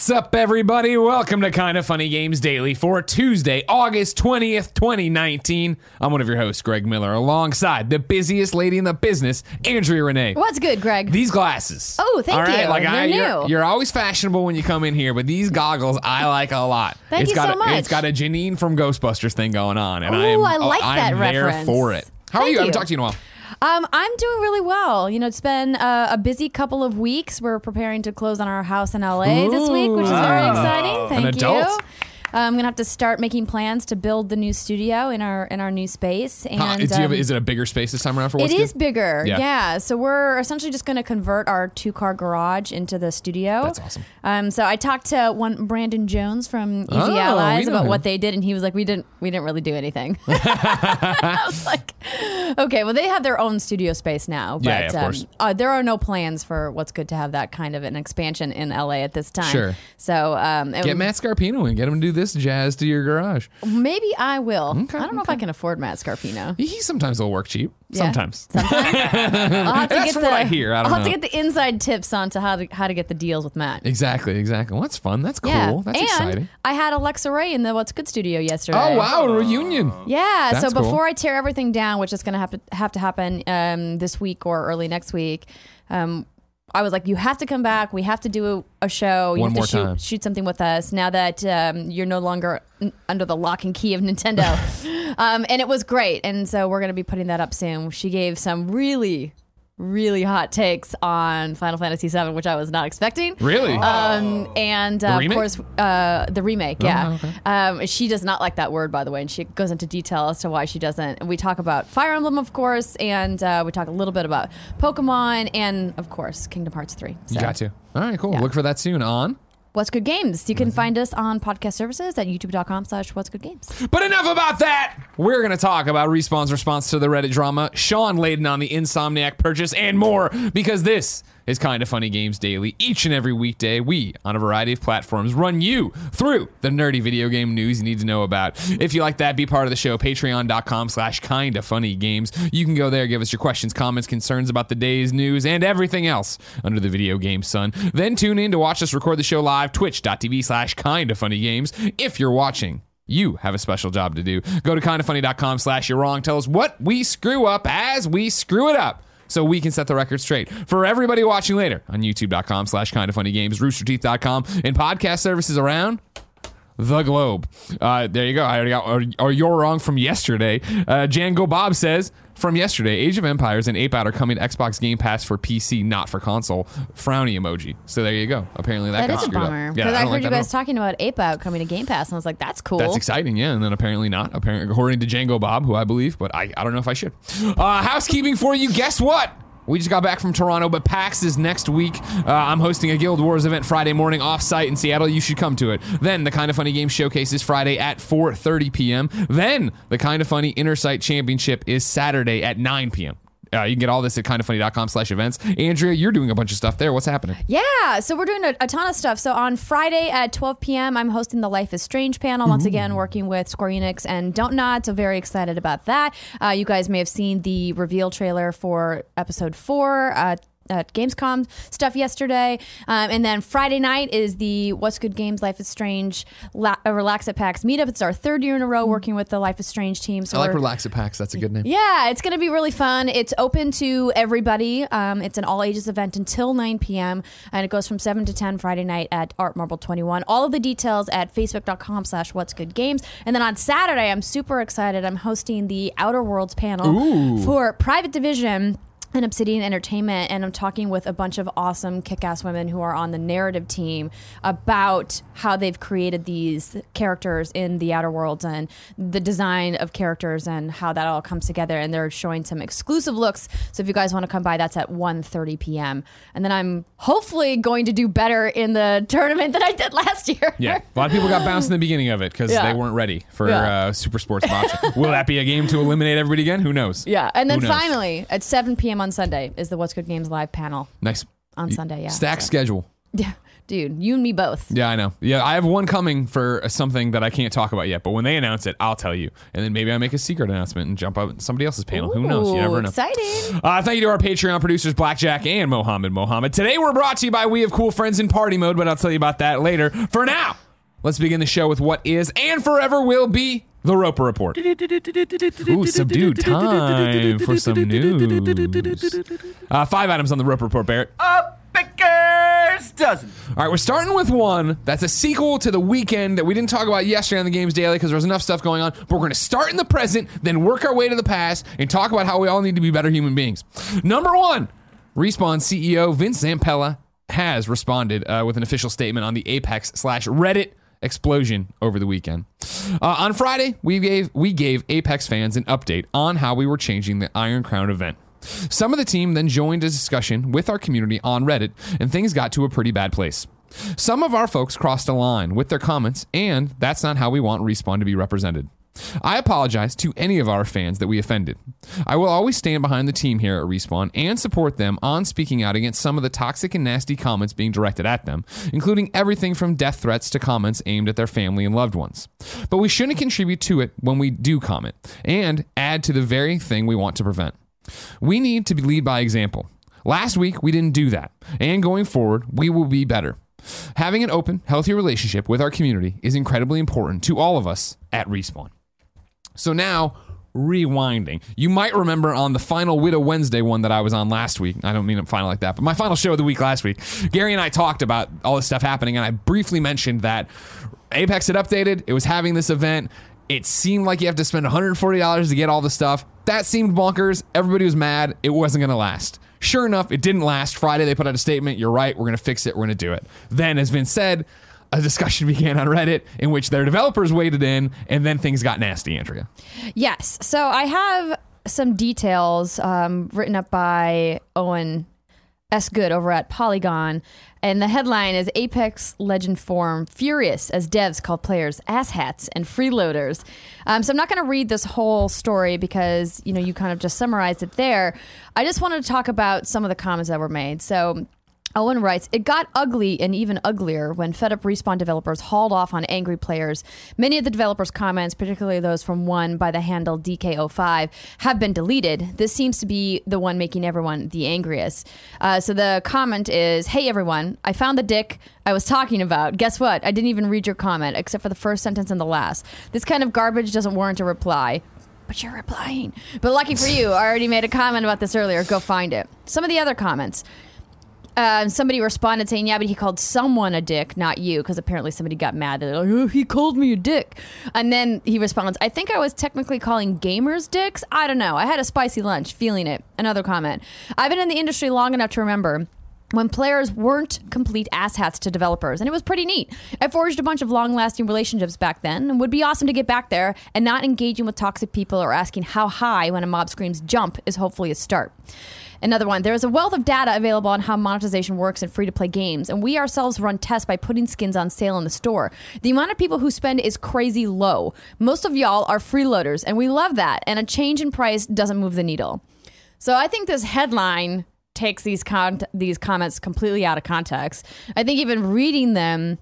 What's up, everybody? Welcome to Kind of Funny Games Daily for Tuesday, August 20th, 2019. I'm one of your hosts, Greg Miller, alongside the busiest lady in the business, Andrea Renee. What's good, Greg? These glasses. Oh, thank All right? you. Like They're I, You're, new. you're always fashionable when you come in here, but these goggles I like a lot. Thank It's you got so a, much. It's got a Janine from Ghostbusters thing going on, and I Ooh, am. I like I'm that there for it. How are Thank you? I haven't talked to you in a while. Um, I'm doing really well. You know, it's been uh, a busy couple of weeks. We're preparing to close on our house in LA this week, which is very exciting. Thank An you. adult. Uh, I'm gonna have to start making plans to build the new studio in our in our new space. And Huh, do you have, um, is it a bigger space this time around for It what's is bigger, Yeah. yeah. So we're essentially just going to convert our two-car garage into the studio. That's awesome. Um, so I talked to one Brandon Jones from Easy Oh, Allies about him. what they did, and he was like, "We didn't, we didn't really do anything." I was like, "Okay, well, they have their own studio space now, but Yeah, yeah, of um, course. uh, there are no plans for what's good to have that kind of an expansion in LA at this time." Sure. So um, Get Matt Scarpino and get him to do this jazz to your garage. maybe I will. Okay, I don't know if I can afford Matt Scarpino. He he sometimes will work cheap. Yeah. Sometimes. Sometimes. I'll have to That's get from the, what I hear. I don't will have know. to get the inside tips on to how to how to get the deals with Matt. Exactly, exactly. Well, that's fun. That's cool. Yeah, That's and exciting. I had Alexa Ray in the What's Good studio yesterday. Oh wow, a reunion. Yeah, That's so cool. before I tear everything down, which is going to have to have to happen um, this week or early next week, um, I was like, "You have to come back. We have to do a, a show. You One have more to shoot, time. shoot something with us now that um, you're no longer n- under the lock and key of Nintendo." um, and it was great, and so we're going to be putting that up soon. She gave some really, really hot takes on Final Fantasy VII, which I was not expecting. Really? Um, and uh, of course, uh, the remake, yeah. okay. Um, she does not like that word, by the way, and she goes into detail as to why she doesn't. And we talk about Fire Emblem, of course, and uh, we talk a little bit about Pokemon, and of course, Kingdom Hearts 3. So, you got to. All right, cool. Yeah. Look for that soon on. What's Good Games? You can mm-hmm. find us on podcast services at youtube.com slash What's Good Games. But enough about that. We're going to talk about Respawn's response to the Reddit drama, Shawn Layden on the Insomniac purchase, and more because this is Kind of Funny Games Daily. Each and every weekday, we, on a variety of platforms, run you through the nerdy video game news you need to know about. If you like that, be part of the show, patreon.com slash kind of funny games. You can go there, give us your questions, comments, concerns about the day's news, and everything else under the video game sun. Then tune in to watch us record the show live, twitch.tv slash kind of funny games. If you're watching, you have a special job to do. Go to kindoffunny.com slash you're wrong. Tell us what we screw up as we screw it up. So we can set the record straight. For everybody watching later on youtube.com slash kind of funny games, roosterteeth.com, and podcast services around the globe. Uh, there you go. I already got, or, or you're wrong from yesterday. Uh, Django Bob says, from yesterday, Age of Empires and Ape Out are coming to Xbox Game Pass for PC, not for console. Frowny emoji. So there you go. Apparently that, That got is a bummer. Yeah, Because I, heard like you guys talking about Ape Out coming to Game Pass, and I was like, that's cool. That's exciting, yeah. And then apparently not, apparently according to Django Bob, who I believe, but I, I don't know if I should. Uh, housekeeping for you. Guess what? We just got back from Toronto, but PAX is next week. Uh, I'm hosting a Guild Wars event Friday morning off-site in Seattle. You should come to it. Then the Kind of Funny Games Showcase is Friday at 4:30 p.m. Then the Kind of Funny Inner Site Championship is Saturday at 9 p.m. Uh, you can get all this at kindoffunny.com slash events. Andrea, you're doing a bunch of stuff there. What's happening? Yeah, so we're doing a, a ton of stuff. So on Friday at 12 p.m., I'm hosting the Life is Strange panel once again, working with Square Enix and Don't Nod. So very excited about that. Uh, you guys may have seen the reveal trailer for episode four. Uh, at Gamescom stuff yesterday, um, and then Friday night is the What's Good Games Life is Strange La- uh, Relax at PAX meetup. It's our third year in a row working with the Life is Strange team. So I like we're- Relax at PAX. That's a good name. yeah, it's going to be really fun. It's open to everybody. Um, it's an all ages event until 9 p.m. and it goes from 7 to 10 Friday night at Art Marble 21. All of the details at facebook.com slash what's good games. And then on Saturday, I'm super excited. I'm hosting the Outer Worlds panel for Private Division and Obsidian Entertainment, and I'm talking with a bunch of awesome kick ass women who are on the narrative team about how they've created these characters in the Outer Worlds and the design of characters and how that all comes together. And they're showing some exclusive looks. So if you guys want to come by, that's at 1.30 p.m. And then I'm hopefully going to do better in the tournament than I did last year. Yeah, a lot of people got bounced in the beginning of it because Yeah. they weren't ready for Yeah. uh, Super Sports. Will that be a game to eliminate everybody again? Who knows? Yeah, and then finally at 7 p.m. on Sunday is the What's Good Games live panel Nice on Sunday. Yeah, stack so- schedule. Yeah. Dude, you and me both. Yeah, I know. Yeah, I have one coming for something that I can't talk about yet. But when they announce it, I'll tell you, and then maybe I make a secret announcement and jump up somebody else's panel. Who knows? You never know. Exciting. Uh, thank you to our Patreon producers, Blackjack and Mohammed Mohammed. Today we're brought to you by We Have Cool Friends in Party Mode, but I'll tell you about that later. For now, let's begin the show with what is and forever will be the Roper Report. Ooh, subdued time for some news. Uh, five items on the Roper Report, Barrett. A baker's dozen. All right, we're starting with one that's a sequel to the weekend that we didn't talk about yesterday on the Games Daily because there was enough stuff going on. But we're going to start in the present, then work our way to the past and talk about how we all need to be better human beings. Number one, Respawn CEO Vince Zampella has responded uh, with an official statement on the Apex slash Reddit explosion over the weekend. Uh, on Friday, we gave we gave Apex fans an update on how we were changing the Iron Crown event. Some of the team then joined a discussion with our community on Reddit, and things got to a pretty bad place. Some of our folks crossed a line with their comments, and that's not how we want Respawn to be represented. I apologize to any of our fans that we offended. I will always stand behind the team here at Respawn and support them on speaking out against some of the toxic and nasty comments being directed at them, including everything from death threats to comments aimed at their family and loved ones. But we shouldn't contribute to it when we do comment and add to the very thing we want to prevent. We need to lead by example. Last week, we didn't do that, and going forward, we will be better. Having an open, healthy relationship with our community is incredibly important to all of us at Respawn. So now, rewinding. You might remember on the final Widow Wednesday one that I was on last week. I don't mean a final like that, but my final show of the week last week. Gary and I talked about all this stuff happening, and I briefly mentioned that Apex had updated. It was having this event. It seemed like you have to spend $140 to get all the stuff. That seemed bonkers. Everybody was mad. It wasn't going to last. Sure enough, it didn't last. Friday, they put out a statement. You're right. We're going to fix it. We're going to do it. Then, as Vince said, a discussion began on Reddit in which their developers waded in, and then things got nasty, Andrea. Yes. So I have some details um, written up by Owen S. Good over at Polygon. And the headline is Apex Legend Forum furious as devs call players asshats and freeloaders. Um, so I'm not going to read this whole story because you know you kind of just summarized it there. I just wanted to talk about some of the comments that were made. So Owen writes, It got ugly and even uglier when fed up Respawn developers hauled off on angry players. Many of the developers' comments, particularly those from one by the handle DK05, have been deleted. This seems to be the one making everyone the angriest. Uh, so the comment is Hey everyone, I found the dick I was talking about. Guess what? I didn't even read your comment, except for the first sentence and the last. This kind of garbage doesn't warrant a reply but you're replying. But lucky for you, I already made a comment about this earlier. Go find it. Some of the other comments. Uh, somebody responded saying, "Yeah, but he called someone a dick, not you, because apparently somebody got mad. They're like, oh, he called me a dick." And then he responds, "I think I was technically calling gamers dicks. I don't know. I had a spicy lunch, feeling it." Another comment: "I've been in the industry long enough to remember." When players weren't complete asshats to developers, and it was pretty neat. I forged a bunch of long lasting relationships back then, and would be awesome to get back there and not engaging with toxic people or asking how high when a mob screams jump is hopefully a start. Another one, there is a wealth of data available on how monetization works in free to play games, and we ourselves run tests by putting skins on sale in the store. The amount of people who spend is crazy low. Most of y'all are freeloaders, and we love that, and a change in price doesn't move the needle. So I think this headline takes these con- these comments completely out of context. I think even reading them,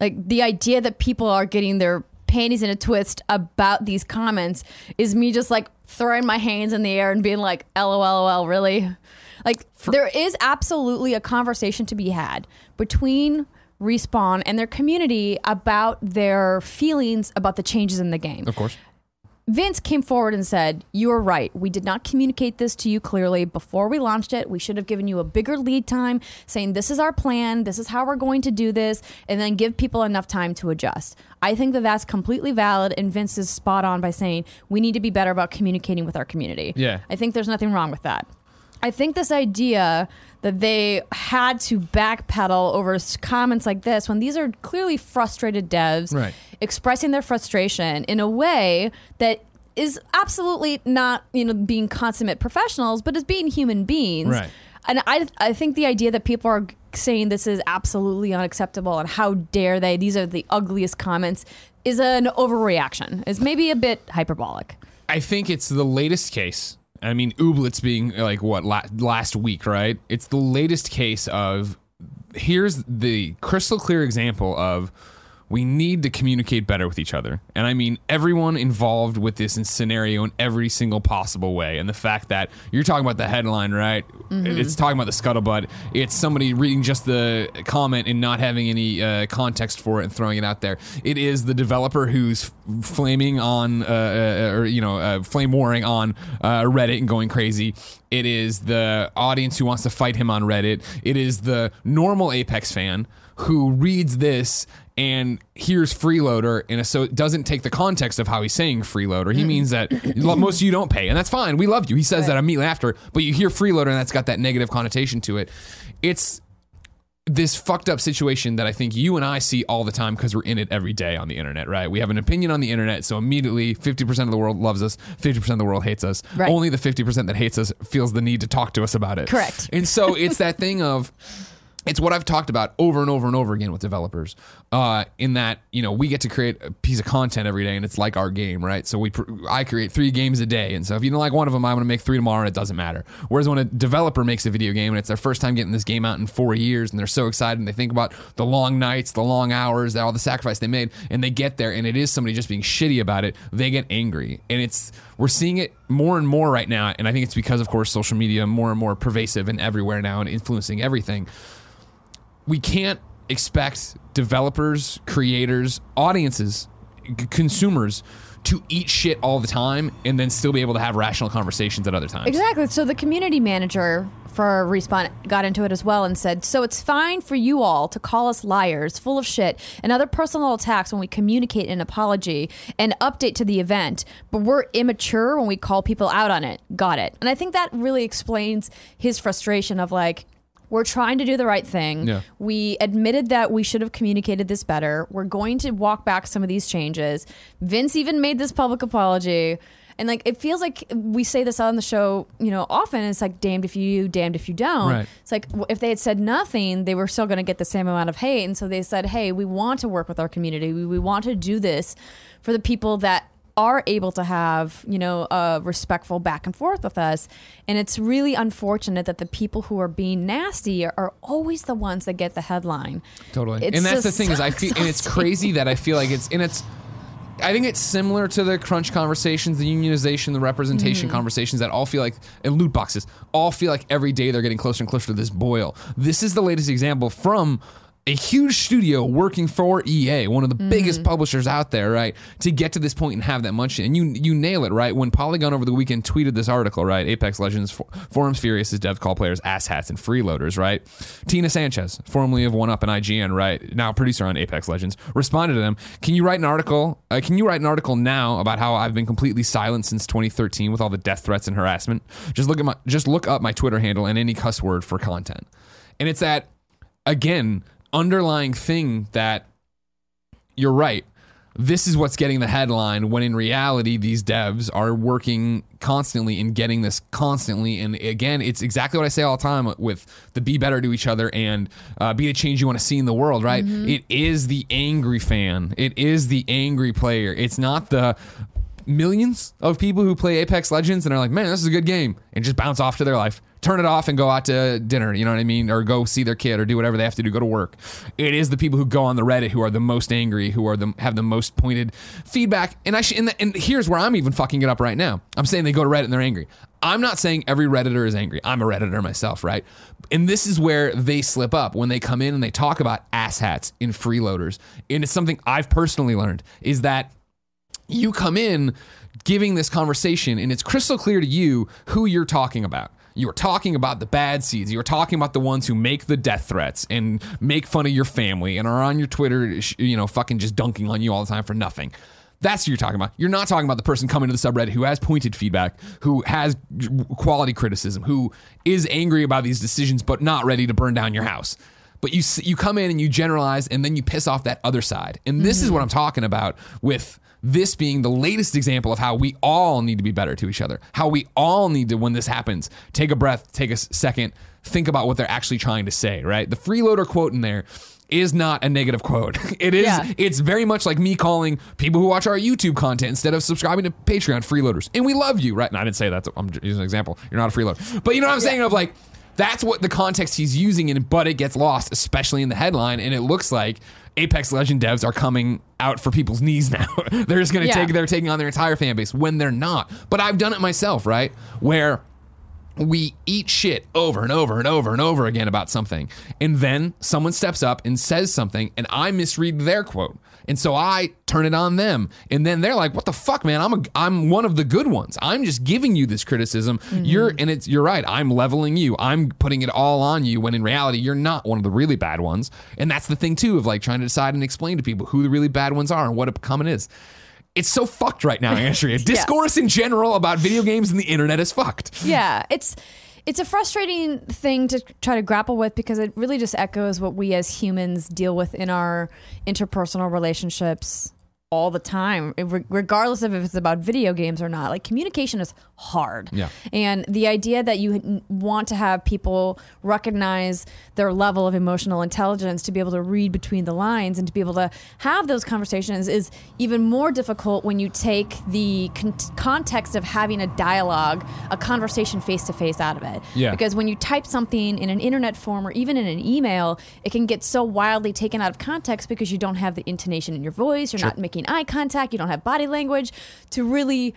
like the idea that people are getting their panties in a twist about these comments is me just like throwing my hands in the air and being like, "LOL, really?" Like there is absolutely a conversation to be had between Respawn and their community about their feelings about the changes in the game. Of course. Vince came forward and said, You are right. We did not communicate this to you clearly before we launched it. We should have given you a bigger lead time, saying, This is our plan. This is how we're going to do this, and then give people enough time to adjust. I think that that's completely valid, and Vince is spot on by saying, We need to be better about communicating with our community. Yeah. I think there's nothing wrong with that. I think this idea that they had to backpedal over comments like this when these are clearly frustrated devs Right. expressing their frustration in a way that is absolutely not you know being consummate professionals but is being human beings Right. and I, I think the idea that people are saying this is absolutely unacceptable and how dare they these are the ugliest comments is an overreaction is maybe a bit hyperbolic I think it's the latest case. I mean, Ooblets being like what la- last week, right? It's the latest case of here's the crystal clear example of we need to communicate better with each other. And I mean everyone involved with this scenario in every single possible way. And the fact that you're talking about the headline, right? It's talking about the scuttlebutt. It's somebody reading just the comment and not having any uh, context for it and throwing it out there. It is the developer who's flaming on, uh, uh, or, you know, uh, flame warring on uh, Reddit and going crazy. It is the audience who wants to fight him on Reddit. It is the normal Apex fan who reads this and hears freeloader and so it doesn't take the context of how he's saying freeloader. He means that most of you don't pay, and that's fine. We love you. He says that immediately after, but you hear freeloader and that's got that negative connotation to it. It's this fucked up situation that I think you and I see all the time because we're in it every day on the internet, right? We have an opinion on the internet, so immediately 50% of the world loves us, 50% of the world hates us. Right. Only the 50% that hates us feels the need to talk to us about it. Correct. And so it's that thing of it's what I've talked about over and over and over again with developers. Uh, in that you know we get to create a piece of content every day, and it's like our game, right? So we pr- I create three games a day, and so if you don't like one of them, I'm going to make three tomorrow, and it doesn't matter. Whereas when a developer makes a video game and it's their first time getting this game out in four years, and they're so excited, and they think about the long nights, the long hours, all the sacrifice they made, and they get there, and it is somebody just being shitty about it, they get angry, and it's we're seeing it more and more right now, and I think it's because of course social media more and more pervasive and everywhere now and influencing everything we can't expect developers, creators, audiences, c- consumers to eat shit all the time and then still be able to have rational conversations at other times. Exactly. So the community manager for Respawn got into it as well and said, "So it's fine for you all to call us liars, full of shit, and other personal attacks when we communicate an apology and update to the event, but we're immature when we call people out on it." Got it. And I think that really explains his frustration of like we're trying to do the right thing. Yeah. We admitted that we should have communicated this better. We're going to walk back some of these changes. Vince even made this public apology. And like it feels like we say this on the show, you know, often. It's like damned if you, damned if you don't. Right. It's like if they had said nothing, they were still going to get the same amount of hate. And so they said, "Hey, we want to work with our community. We, we want to do this for the people that are able to have, you know, a respectful back and forth with us." And it's really unfortunate that the people who are being nasty are, are always the ones that get the headline. Totally. It's and that's the thing is I feel and it's crazy that I feel like it's and it's I think it's similar to the crunch conversations, the unionization, the representation Mm-hmm. conversations that all feel like and loot boxes all feel like every day they're getting closer and closer to this boil. This is the latest example from a huge studio working for EA, one of the Mm-hmm. biggest publishers out there, right? To get to this point and have that much, and you you nail it, right? When Polygon over the weekend tweeted this article, right? Apex Legends for, forums furious as devs call players asshats and freeloaders, right? Tina Sanchez, formerly of One Up and IGN, right? Now producer on Apex Legends, responded to them. Can you write an article? Uh, can you write an article now about how I've been completely silent since 2013 with all the death threats and harassment? Just look at my just look up my Twitter handle and any cuss word for content, and it's that again underlying thing that you're right. This is what's getting the headline when in reality, these devs are working constantly and getting this constantly. And again, it's exactly what I say all the time with the be better to each other and uh, be the change you want to see in the world, right? It is the angry fan, it is the angry player. It's not the millions of people who play Apex Legends and are like, man, this is a good game, and just bounce off to their life. Turn it off and go out to dinner, you know what I mean? Or go see their kid or do whatever they have to do, go to work. It is the people who go on the Reddit who are the most angry, who are the have the most pointed feedback. And I sh- and, the, and here's where I'm even fucking it up right now. I'm saying they go to Reddit and they're angry. I'm not saying every Redditor is angry. I'm a Redditor myself, right? And this is where they slip up when they come in and they talk about asshats in freeloaders. And it's something I've personally learned is that you come in giving this conversation and it's crystal clear to you who you're talking about. You're talking about the bad seeds. You're talking about the ones who make the death threats and make fun of your family and are on your Twitter, you know, fucking just dunking on you all the time for nothing. That's what you're talking about. You're not talking about the person coming to the subreddit who has pointed feedback, who has quality criticism, who is angry about these decisions but not ready to burn down your house. But you you come in and you generalize and then you piss off that other side. And this is what mm-hmm. I'm talking about with this being the latest example of how we all need to be better to each other. How we all need to when this happens, take a breath, take a second, think about what they're actually trying to say, right? The freeloader quote in there is not a negative quote. It is Yeah. it's very much like me calling people who watch our YouTube content instead of subscribing to Patreon freeloaders. And we love you, right? And I didn't say that. I'm using an example. You're not a freeloader. But you know what I'm saying of like That's what the context he's using in, but it gets lost, especially in the headline. And it looks like Apex Legend devs are coming out for people's knees now. they're just going to Yeah. take, they're taking on their entire fan base when they're not. But I've done it myself, right? Where we eat shit over and over and over and over again about something. And then someone steps up and says something, and I misread their quote. And so I turn it on them. And then they're like, what the fuck, man? I'm a, I'm one of the good ones. I'm just giving you this criticism. Mm-hmm. You're and it's you're right. I'm leveling you. I'm putting it all on you when in reality you're not one of the really bad ones. And that's the thing too of like trying to decide and explain to people who the really bad ones are and what a common is. It's so fucked right now, Andrea. Discourse in general about video games and the internet is fucked. yeah, it's it's a frustrating thing to try to grapple with because it really just echoes what we as humans deal with in our interpersonal relationships all the time, regardless of if it's about video games or not. Like communication is hard. Yeah. And the idea that you want to have people recognize their level of emotional intelligence to be able to read between the lines and to be able to have those conversations is even more difficult when you take the con- context of having a dialogue, a conversation face to face out of it. Yeah. Because when you type something in an internet form or even in an email, it can get so wildly taken out of context because you don't have the intonation in your voice, you're not making eye contact, you don't have body language to really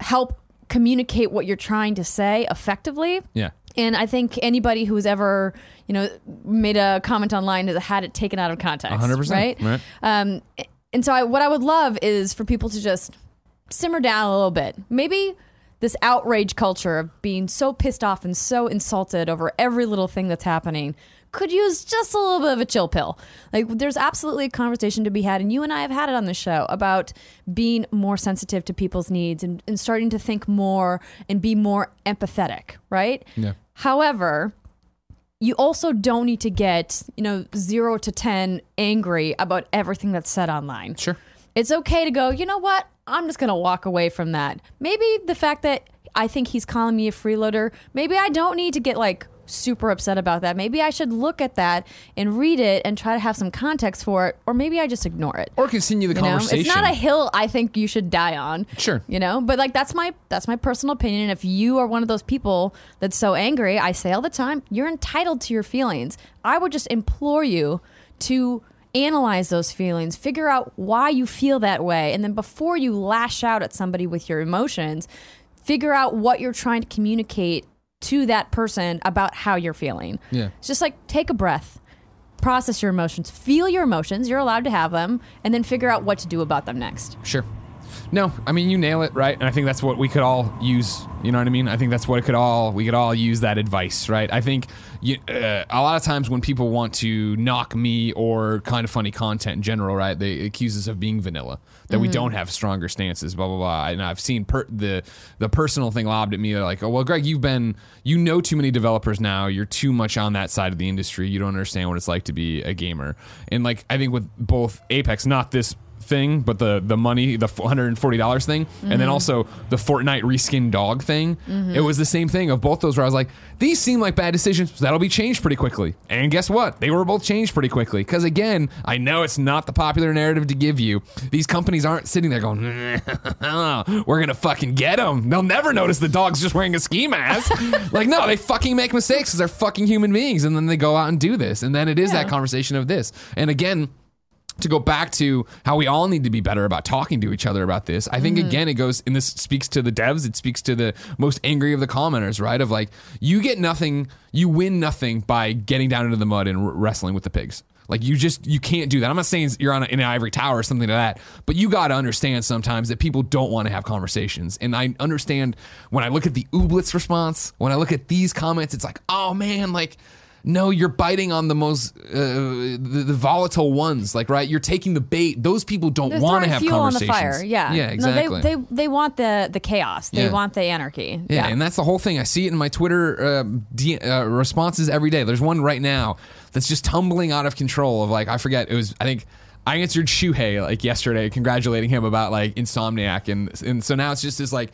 help communicate what you're trying to say effectively. Yeah. And I think anybody who's ever, you know, made a comment online has had it taken out of context. 100%, Right? right. Um, and so I, what I would love is for people to just simmer down a little bit. Maybe this outrage culture of being so pissed off and so insulted over every little thing that's happening could use just a little bit of a chill pill. Like there's absolutely a conversation to be had, and you and I have had it on the show about being more sensitive to people's needs and, and starting to think more and be more empathetic, right? Yeah. However, you also don't need to get, you know, zero to 10 angry about everything that's said online. Sure. It's okay to go, you know what? I'm just going to walk away from that. Maybe the fact that I think he's calling me a freeloader, maybe I don't need to get like super upset about that. Maybe I should look at that and read it and try to have some context for it, or maybe I just ignore it. Or continue the You know, conversation. it's not a hill I think you should die on. Sure. You know, but like that's my that's my personal opinion. And if you are one of those people that's so angry, I say all the time, you're entitled to your feelings. I would just implore you to analyze those feelings, figure out why you feel that way, and then before you lash out at somebody with your emotions, figure out what you're trying to communicate to that person about how you're feeling. Yeah. It's just like take a breath process your emotions, feel your emotions. You're allowed to have them, and then figure out what to do about them next. Sure. No, I mean you nail it, right? And I think that's what we could all use. You know what I mean? I think that's what it could all we could all use that advice, right? I think you, uh, a lot of times when people want to knock me or kind of funny content in general, right? They accuse us of being vanilla, that we don't have stronger stances, blah blah blah. And I've seen per- the the personal thing lobbed at me, they're like, "Oh well, Greg, you've been you know too many developers now. You're too much on that side of the industry. You don't understand what it's like to be a gamer." And like I think with both Apex, not this thing, but the the money, the hundred and forty dollars thing, and then mm-hmm. also the Fortnite reskin dog thing. Mm-hmm. It was the same thing of both those where I was like, these seem like bad decisions. That'll be changed pretty quickly. And guess what? They were both changed pretty quickly. Because again, I know it's not the popular narrative to give you. These companies aren't sitting there going, we're gonna fucking get them. They'll never notice the dog's just wearing a ski mask. like no, they fucking make mistakes because they're fucking human beings, and then they go out and do this, and then it is Yeah. that conversation of this. And again to go back to how we all need to be better about talking to each other about this. I think mm-hmm. again it goes and this speaks to the devs, it speaks to the most angry of the commenters, right? Of like you get nothing, you win nothing by getting down into the mud and r- wrestling with the pigs. Like you just you can't do that. I'm not saying you're on a, in an ivory tower or something like that, but you got to understand sometimes that people don't want to have conversations. And I understand when I look at the Ooblets response, when I look at these comments, it's like, oh man, like no, you're biting on the most uh, the, the volatile ones. Like, right? You're taking the bait. Those people don't want to have fuel on the fire. Yeah, yeah, exactly. No, they, they they want the the chaos. They Yeah. want the anarchy. Yeah, and that's the whole thing. I see it in my Twitter uh, D- uh, responses every day. There's one right now that's just tumbling out of control. Of like, I forget. It was. I think I answered Shuhei like yesterday, congratulating him about like Insomniac, and and so now it's just this like.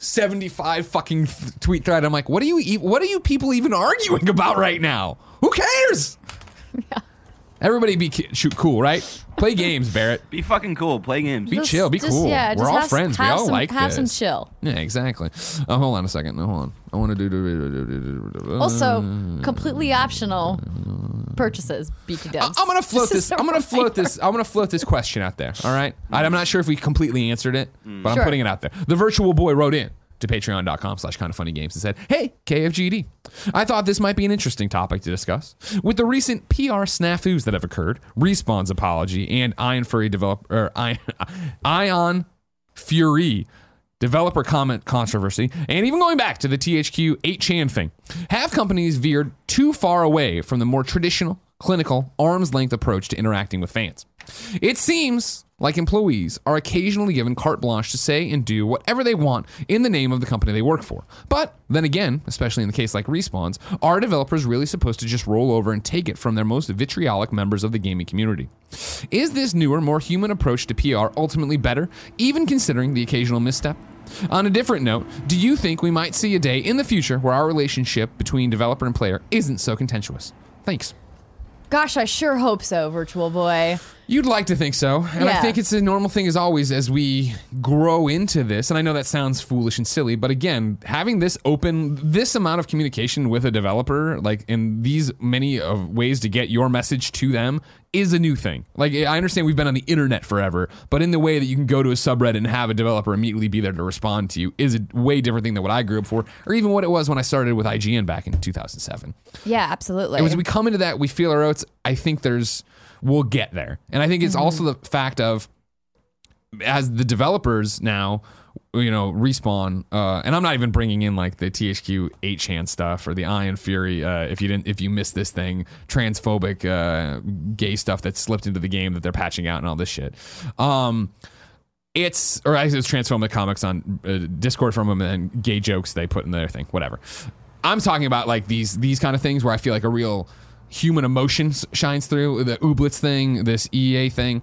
75 fucking th- tweet thread. I'm like, what are you e- what are you people even arguing about right now? Who cares? Everybody be shoot cool, right? Play games, Barrett. Be fucking cool. Play games. Be Just- chill. Be just- cool. yeah, We're just all have s- friends. We have all some- like have this. some chill. Yeah, exactly. Oh, hold on a second. No, hold on. I want to do. Also, completely optional purchases. BT I- dubs. I'm gonna float Just this. a I'm gonna float reminder. this. I'm gonna float this question out there. All right. I- I'm not sure if we completely answered it, but I'm Sure. putting it out there. The virtual boy wrote in to patreon.com slash kind of funny games and said, Hey, KFGD. I thought this might be an interesting topic to discuss. With the recent PR snafus that have occurred, Respawn's apology, and Iron Fury developer Ion, Ion Fury developer comment controversy, and even going back to the THQ 8chan thing, have companies veered too far away from the more traditional, clinical, arm's length approach to interacting with fans. It seems like employees are occasionally given carte blanche to say and do whatever they want in the name of the company they work for. But then again, especially in the case like Respawn's, are developers really supposed to just roll over and take it from their most vitriolic members of the gaming community? Is this newer, more human approach to PR ultimately better, even considering the occasional misstep? On a different note, do you think we might see a day in the future where our relationship between developer and player isn't so contentious? Thanks. Gosh, I sure hope so, Virtual Boy. You'd like to think so. And I think it's a normal thing as always as we grow into this. And I know that sounds foolish and silly, but again, having this open, this amount of communication with a developer, like in these many of ways to get your message to them, is a new thing. Like I understand we've been on the internet forever, but in the way that you can go to a subreddit and have a developer immediately be there to respond to you is a way different thing than what I grew up for, or even what it was when I started with IGN back in 2007. Yeah, absolutely. And as we come into that, we feel our oats. I think there's, we'll get there. And I think it's also the fact of, as the developers now, you know, respawn, uh, and I'm not even bringing in like the THQ 8chan stuff or the Iron Fury. Uh, if you didn't, if you missed this thing, transphobic, uh, gay stuff that slipped into the game that they're patching out and all this shit. Um, it's or I was transforming the comics on uh, Discord from them and gay jokes they put in their thing, whatever. I'm talking about like these these kind of things where I feel like a real human emotions shines through the Ooblets thing, this EA thing.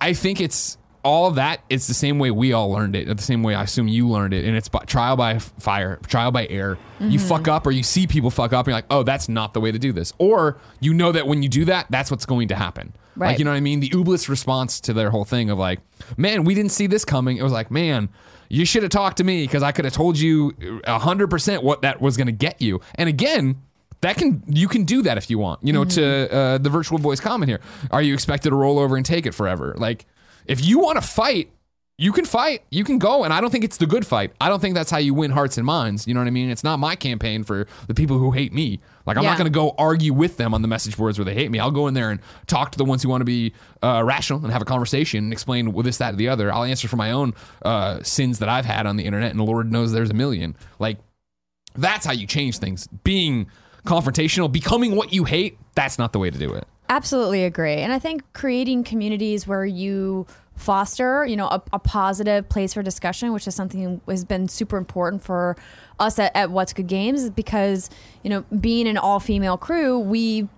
I think it's all of that. It's the same way we all learned it, the same way I assume you learned it, and it's by, trial by fire, trial by error. You mm-hmm. fuck up, or you see people fuck up, and you're like, oh, that's not the way to do this, or you know that when you do that, that's what's going to happen. Like you know what I mean? The Ooblets response to their whole thing of like, man, we didn't see this coming. It was like, man, you should have talked to me because I could have told you hundred percent what that was going to get you. And again, that can you can do that if you want. You know, to uh, the virtual voice comment here, are you expected to roll over and take it forever? Like, if you want to fight. You can fight, you can go, and I don't think it's the good fight. I don't think that's how you win hearts and minds. You know what I mean? It's not my campaign for the people who hate me. Like I'm Yeah. not going to go argue with them on the message boards where they hate me. I'll go in there and talk to the ones who want to be uh, rational and have a conversation and explain well, this, that, or the other. I'll answer for my own uh, sins that I've had on the internet, and the Lord knows there's a million. Like that's how you change things. Being confrontational, becoming what you hate, that's not the way to do it. Absolutely agree. And I think creating communities where you foster, you know, a, a positive place for discussion, which is something has been super important for us at, at What's Good Games, because, you know, being an all female crew, we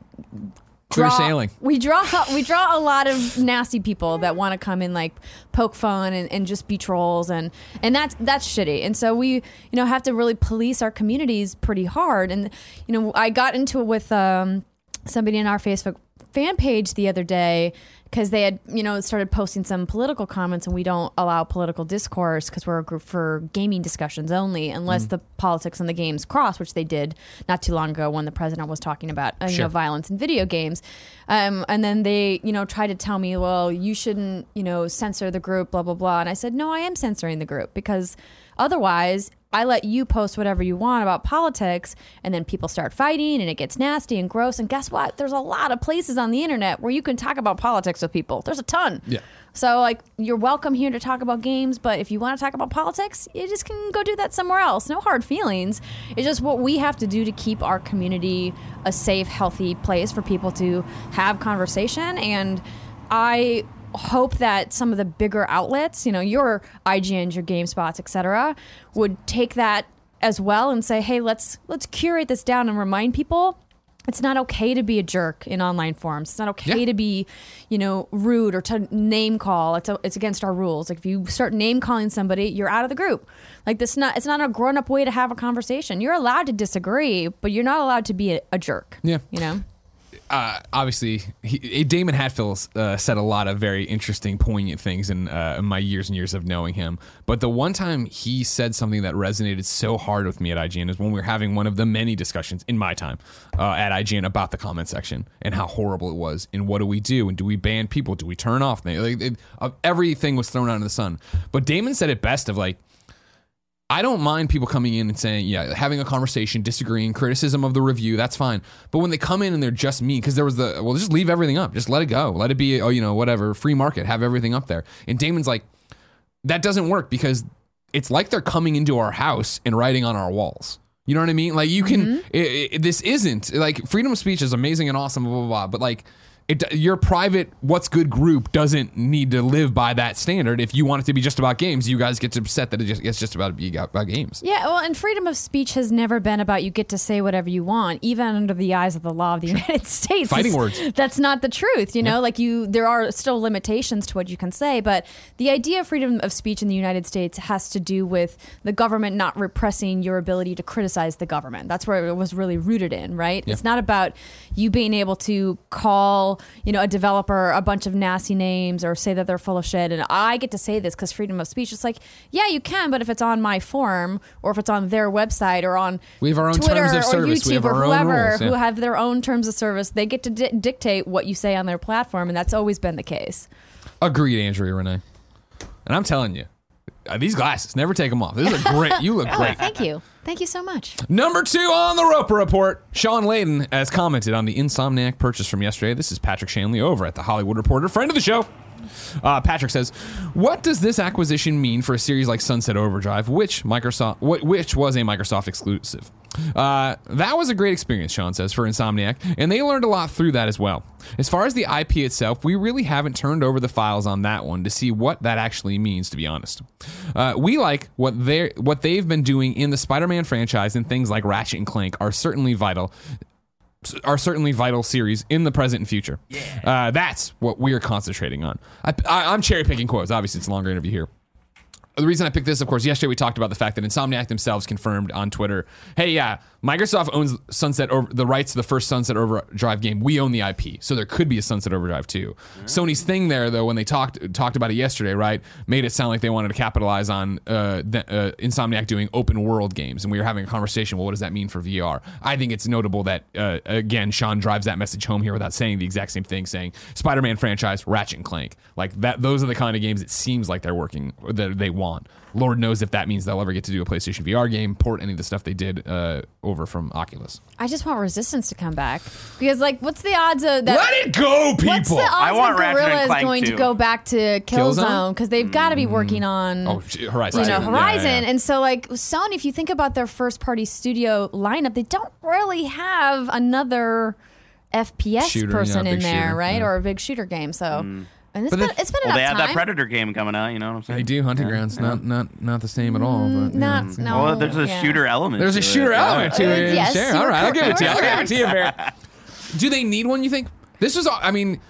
Clear draw, sailing. We draw we draw a lot of nasty people that want to come and like poke fun and, and just be trolls and and that's that's shitty. And so we you know have to really police our communities pretty hard. And you know I got into it with um, somebody in our Facebook fan page the other day because they had you know started posting some political comments and we don't allow political discourse because we're a group for gaming discussions only unless the politics and the games cross which they did not too long ago when the president was talking about uh, you know violence in video games. Um, and then they you know tried to tell me well you shouldn't you know censor the group blah blah blah. And i said no i am censoring the group because otherwise i let you post whatever you want about politics and then people start fighting and it gets nasty and gross and guess what there's a lot of places on the internet where you can talk about politics with people there's a ton Yeah. so like you're welcome here to talk about games, but if you want to talk about politics, you just can go do that somewhere else. No hard feelings. It's just what we have to do to keep our community a safe, healthy place for people to have conversation and I hope that some of the bigger outlets, you know, your IGNs, your GameSpots, etc., would take that as well and say, "Hey, let's let's curate this down and remind people it's not okay to be a jerk in online forums. It's not okay Yeah. to be, you know, rude or to name call. It's a, it's against our rules. Like if you start name calling somebody, you're out of the group. Like this not it's not a grown up way to have a conversation. You're allowed to disagree, but you're not allowed to be a, a jerk. Yeah. You know. Uh, obviously, he, Damon Hatfield uh, said a lot of very interesting, poignant things in, uh, in my years and years of knowing him. But the one time he said something that resonated so hard with me at IGN is when we were having one of the many discussions in my time uh, at IGN about the comment section and how horrible it was, and what do we do, and do we ban people, do we turn off? Like, it, uh, everything was thrown out in the sun. But Damon said it best of like I don't mind people coming in and saying, yeah, having a conversation, disagreeing, criticism of the review, that's fine. But when they come in and they're just me, because there was the, well, just leave everything up. Just let it go. Let it be, oh, you know, whatever, free market, have everything up there. And Damon's like, that doesn't work because it's like they're coming into our house and writing on our walls. You know what I mean? Like you can, mm-hmm. it, it, this isn't like freedom of speech is amazing and awesome, blah, blah, blah. But like, it, your private what's good group doesn't need to live by that standard. If you want it to be just about games, you guys get to upset that it just, it's just about be about games. Yeah, well, and freedom of speech has never been about you get to say whatever you want, even under the eyes of the law of the United States. Fighting It's- words. That's not the truth. You know, like you, there are still limitations to what you can say, but the idea of freedom of speech in the United States has to do with the government not repressing your ability to criticize the government. That's where it was really rooted in, right? It's not about you being able to call, you know, a developer a bunch of nasty names or say that they're full of shit. And I get to say this because freedom of speech. It's like, yeah, you can, but if it's on my form or if it's on their website or on We have our own Twitter terms of or service. YouTube We have or our own whoever rules, yeah. who have their own terms of service, they get to di- dictate what you say on their platform, and that's always been the case. Agreed, Andrea Renee. And I'm telling you, uh, these glasses, never take them off. This is a great. You look great. Thank you, thank you so much. Number two on the Roper Report, Shawn Layden has commented on the Insomniac purchase from yesterday. This is Patrick Shanley over at the Hollywood Reporter, friend of the show. Uh, Patrick says, "What does this acquisition mean for a series like Sunset Overdrive, which Microsoft, wh- which was a Microsoft exclusive? Uh, that was a great experience," Shawn says for Insomniac, and they learned a lot through that as well. As far as the IP itself, we really haven't turned over the files on that one to see what that actually means. To be honest, uh, we like what they what they've been doing in the Spider-Man franchise, and things like Ratchet and Clank are certainly vital are certainly vital series in the present and future. Yeah. Uh, that's what we're concentrating on. I, I, I'm cherry picking quotes. Obviously, it's a longer interview here. The reason I picked this, of course, yesterday we talked about the fact that Insomniac themselves confirmed on Twitter, "Hey, yeah, Microsoft owns Sunset over the rights to the first Sunset Overdrive game. We own the IP, so there could be a Sunset Overdrive too." Sony's thing there, though, when they talked talked about it yesterday, right, made it sound like they wanted to capitalize on uh, the, uh, Insomniac doing open world games, and we were having a conversation. Well, what does that mean for VR? I think it's notable that uh, again, Shawn drives that message home here without saying the exact same thing, saying Spider-Man franchise, Ratchet and Clank, like that. Those are the kind of games it seems like they're working that they want. Lord knows if that means they'll ever get to do a PlayStation VR game, port any of the stuff they did uh, over from Oculus. I just want Resistance to come back because, like, what's the odds of that? Let it go, people! What's the odds I want that Ratchet Gorilla is Clank going to go back to Killzone? Killzone because they've got to be working on oh, sh- Horizon. you know too. Yeah, Horizon, yeah, yeah. and so like Sony, if you think about their first party studio lineup, they don't really have another FPS Shooter, person yeah, in big there, shooter, right, yeah. or a big shooter game. So, and it's But been, the- it's been Well, enough they have time. that Predator game coming out. You know what I'm saying? They do hunting Yeah, grounds, yeah. not not not the same at all. But, yeah. Not no. Well, there's a yeah. shooter element. There's a to it. shooter element to Uh, it. yes, sure. you All were right, I'll give it to you. I'll give it to you, Bear. Do they need one? You think? This was, I mean,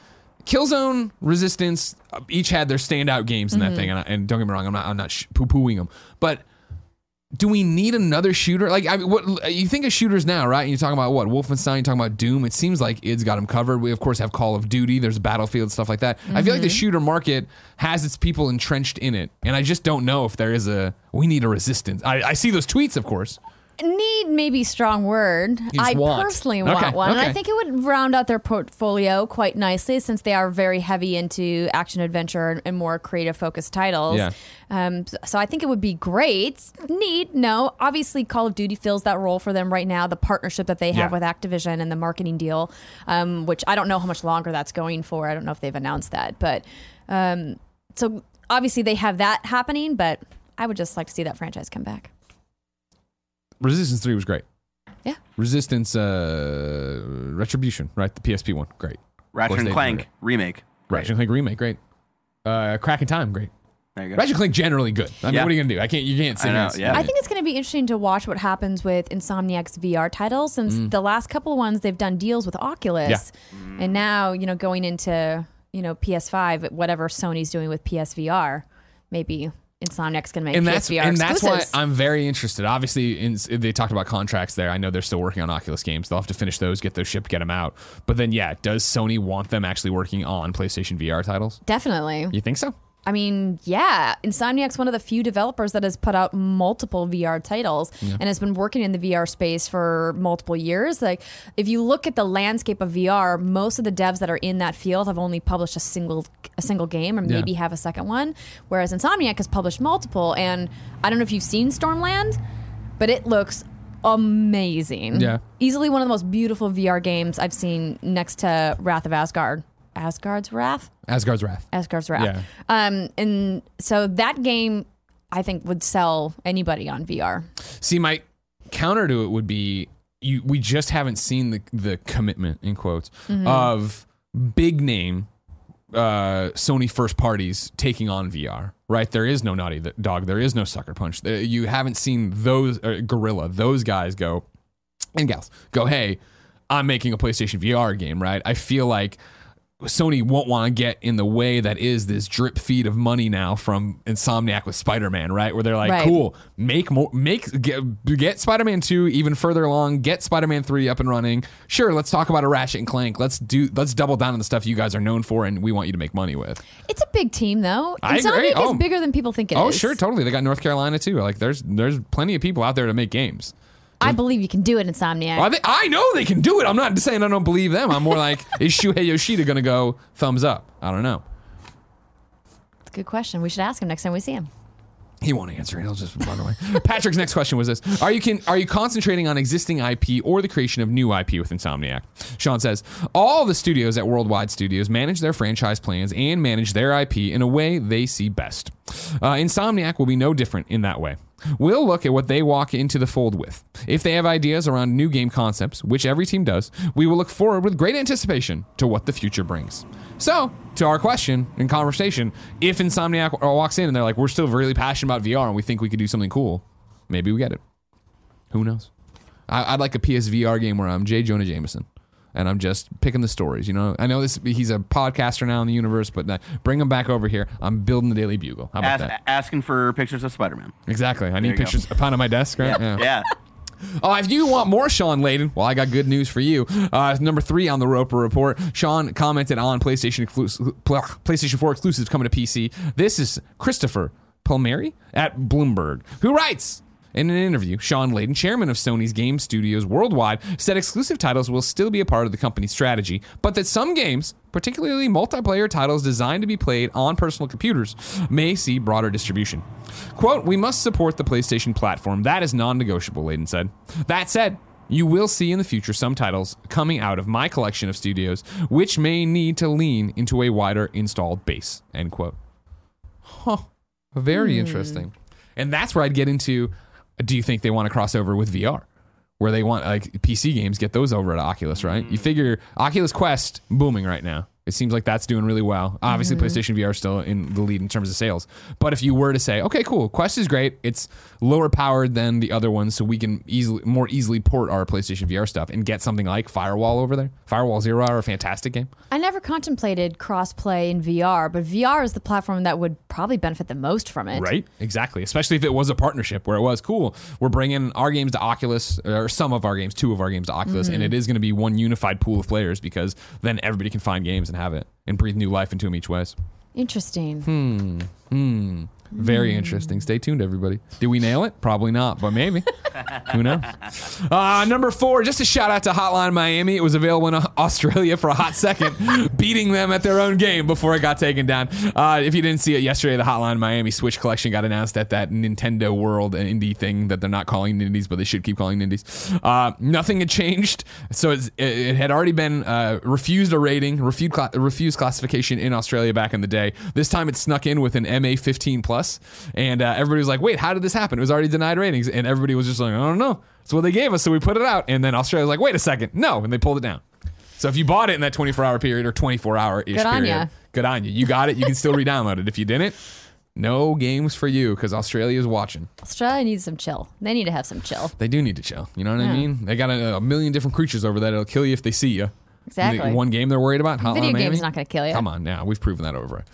Killzone, Resistance, uh, each had their standout games in Mm-hmm. that thing, and, I, and don't get me wrong, I'm not, I'm not sh- poo pooing them, but. Do we need another shooter? Like, I mean, what you think of shooters now, right? And you're talking about what Wolfenstein, you're talking about Doom. It seems like id's got them covered. We of course have Call of Duty. There's Battlefield stuff like that. I feel like the Mm-hmm. shooter market has its people entrenched in it, and I just don't know if there is a. We need a resistance. I, I see those tweets, of course. Need maybe strong word. I want. personally Okay, want one, and. I think it would round out their portfolio quite nicely since they are very heavy into action adventure and, and more creative focused titles. Yeah. Um, so I think it would be great. Need no, obviously Call of Duty fills that role for them right now. The partnership that they have Yeah. with Activision and the marketing deal, um, which I don't know how much longer that's going for. I don't know if they've announced that, but um, so obviously they have that happening. But I would just like to see that franchise come back. Resistance 3 was great. Yeah. Resistance uh, Retribution, right? The PSP one, great. Ratchet and Clank did remake. Ratchet and Clank remake, great. Uh, Crack in Time, great. There you go. Ratchet and Clank generally good. I mean, Yeah. what are you gonna do? I can't. You can't say I know, yeah. I think it's going to be interesting to watch what happens with Insomniac's VR titles since the last couple of ones they've done deals with Oculus, and now you know going into you know PS5, whatever Sony's doing with PSVR, maybe Insomniac's going to make and that's PSVR and that's why. I'm very interested. Obviously, in, they talked about contracts there. I know they're still working on Oculus games. They'll have to finish those, get those shipped, get them out. But then, yeah, does Sony want them actually working on PlayStation VR titles? Definitely. You think so? I mean, yeah, Insomniac's one of the few developers that has put out multiple VR titles and has been working in the VR space for multiple years. Like, if you look at the landscape of VR, most of the devs that are in that field have only published a single a single game or Yeah. maybe have a second one, whereas Insomniac has published multiple. And I don't know if you've seen Stormland, but it looks amazing. Yeah. easily one of the most beautiful VR games I've seen next to Wrath of Asgard. Asgard's Wrath. Asgard's Wrath. Asgard's Wrath. Yeah. Um, and so that game, I think, would sell anybody on VR. See, my counter to it would be you. We just haven't seen the the commitment in quotes Mm-hmm. of big name uh, Sony first parties taking on VR. Right, there is no Naughty Dog. There is no Sucker Punch. You haven't seen those uh, Gorilla. Those guys go and gals go. Hey, I'm making a PlayStation VR game. Right. I feel like. Sony won't want to get in the way that is this drip feed of money now from Insomniac with Spider-Man, right? Where they're like, Right. cool, make more, make get, get Spider-Man two even further along, get Spider-Man three up and running. Sure, let's talk about a Ratchet and Clank. Let's do, let's double down on the stuff you guys are known for, and we want you to make money with. It's a big team, though. I Insomniac agree. is Oh. bigger than people think it oh, is. Oh, sure, totally. They got North Carolina too. Like, there's there's plenty of people out there to make games. I believe you can do it, Insomniac. I, think, I know they can do it. I'm not saying I don't believe them. I'm more like, is Shuhei Yoshida going to go thumbs up? I don't know. It's a good question. We should ask him next time we see him. He won't answer it. He'll just run away. Patrick's next question was this: Are you can, are you concentrating on existing IP or the creation of new IP with Insomniac? Shawn says all the studios at Worldwide Studios manage their franchise plans and manage their IP in a way they see best. Uh, Insomniac will be no different in that way. We'll look at what they walk into the fold with. If they have ideas around new game concepts, which every team does, we will look forward with great anticipation to what the future brings. So, to our question and conversation, if Insomniac walks in and they're like, we're still really passionate about VR and we think we could do something cool, maybe we get it. Who knows? I, I'd like a PSVR game where I'm J. Jonah Jameson and I'm just picking the stories. You know, I know this. He's a podcaster now in the universe, but uh, bring him back over here. I'm building the Daily Bugle. How about Ask, that? asking for pictures of Spider-Man. Exactly. I need you go. pictures upon on my desk, right? Yeah. Oh, if you want more Shawn Layden, well, I got good news for you. Uh, number three on the Roper Report, Shawn commented on PlayStation PlayStation 4 exclusives coming to PC. This is Christopher Palmeri at Bloomberg, who writes. In an interview, Shawn Layden, chairman of Sony's game studios worldwide, said exclusive titles will still be a part of the company's strategy, but that some games, particularly multiplayer titles designed to be played on personal computers, may see broader distribution. Quote, We must support the PlayStation platform. That is non negotiable, Layden said. That said, you will see in the future some titles coming out of my collection of studios which may need to lean into a wider installed base. End quote. Huh. Very hmm. interesting. And that's where I'd get into do you think they want to cross over with VR? Where they want like PC games, get those over at Oculus, right? You mm. figure Oculus Quest booming right now. It seems like that's doing really well. Obviously, mm-hmm. PlayStation VR is still in the lead in terms of sales. But if you were to say, okay, cool, Quest is great. It's lower powered than the other ones, so we can easily more easily port our PlayStation VR stuff and get something like Firewall over there. Firewall Zero Hour a fantastic game. I never contemplated crossplay in VR, but VR is the platform that would probably benefit the most from it. Right? Exactly. Especially if it was a partnership where it was cool. We're bringing our games to Oculus, or some of our games, two of our games to Oculus, and mm-hmm. it is going to be one unified pool of players because then everybody can find games have it and breathe new life into them each ways. Interesting. Hmm. Hmm. Very interesting. Stay tuned, everybody. Did we nail it? Probably not, but maybe. Who knows? Uh, number four, just a shout out to Hotline Miami. It was available in Australia for a hot second, beating them at their own game before it got taken down. Uh, if you didn't see it yesterday, the Hotline Miami Switch collection got announced at that Nintendo World indie thing that they're not calling Nindies, but they should keep calling Nindies. Uh, nothing had changed. So it's, it, it had already been uh, refused a rating, refused, refused classification in Australia back in the day. This time it snuck in with an MA 15 plus, and uh, everybody was like, "Wait, how did this happen?" It was already denied ratings, and everybody was just like, "I don't know." It's what they gave us, so we put it out, and then Australia was like, "Wait a second, no," and they pulled it down. So if you bought it in that 24 hour period or 24 hour ish Good on period, ya. good on you. You got it. You can still re-download it. If you didn't, no games for you because Australia is watching. Australia needs some chill. They need to have some chill. They do need to chill. You know what I Yeah. mean? They got a, a million different creatures over there that'll kill you if they see you. Exactly. One game they're worried about. Hotline Video Miami? game's not going to kill you. Come on, now we've proven that over.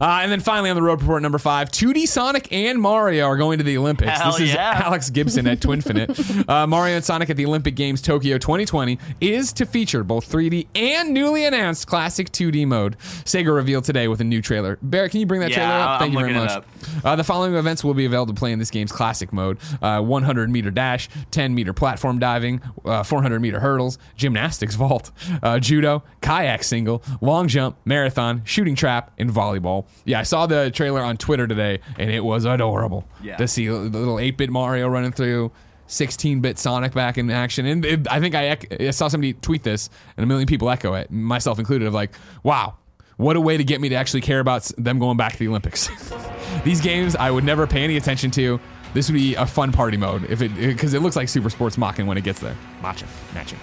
Uh, and then finally on the Roper Report number five, 2D Sonic and Mario are going to the Olympics. Hell this is yeah. Alex Gibson at Twinfinite. uh, Mario and Sonic at the Olympic Games Tokyo 2020 is to feature both 3D and newly announced classic 2D mode. Sega revealed today with a new trailer. Barrett, can you bring that Yeah, trailer up? I'm Thank you very looking it much. up. Uh, the following events will be available to play in this game's classic mode: uh, 100 meter dash, 10 meter platform diving, uh, 400 meter hurdles, gymnastics vault, uh, judo, kayak single, long jump, marathon, shooting trap, and volleyball. Yeah, I saw the trailer on Twitter today, and it was adorable Yeah. to see the little 8-bit Mario running through. 16-bit Sonic back in action, and it, I think I, I saw somebody tweet this, and a million people echo it, myself included. Of like, wow, what a way to get me to actually care about them going back to the Olympics. These games I would never pay any attention to. This would be a fun party mode if it because it looks like Super Sports Mocking when it gets there. Matching, matching.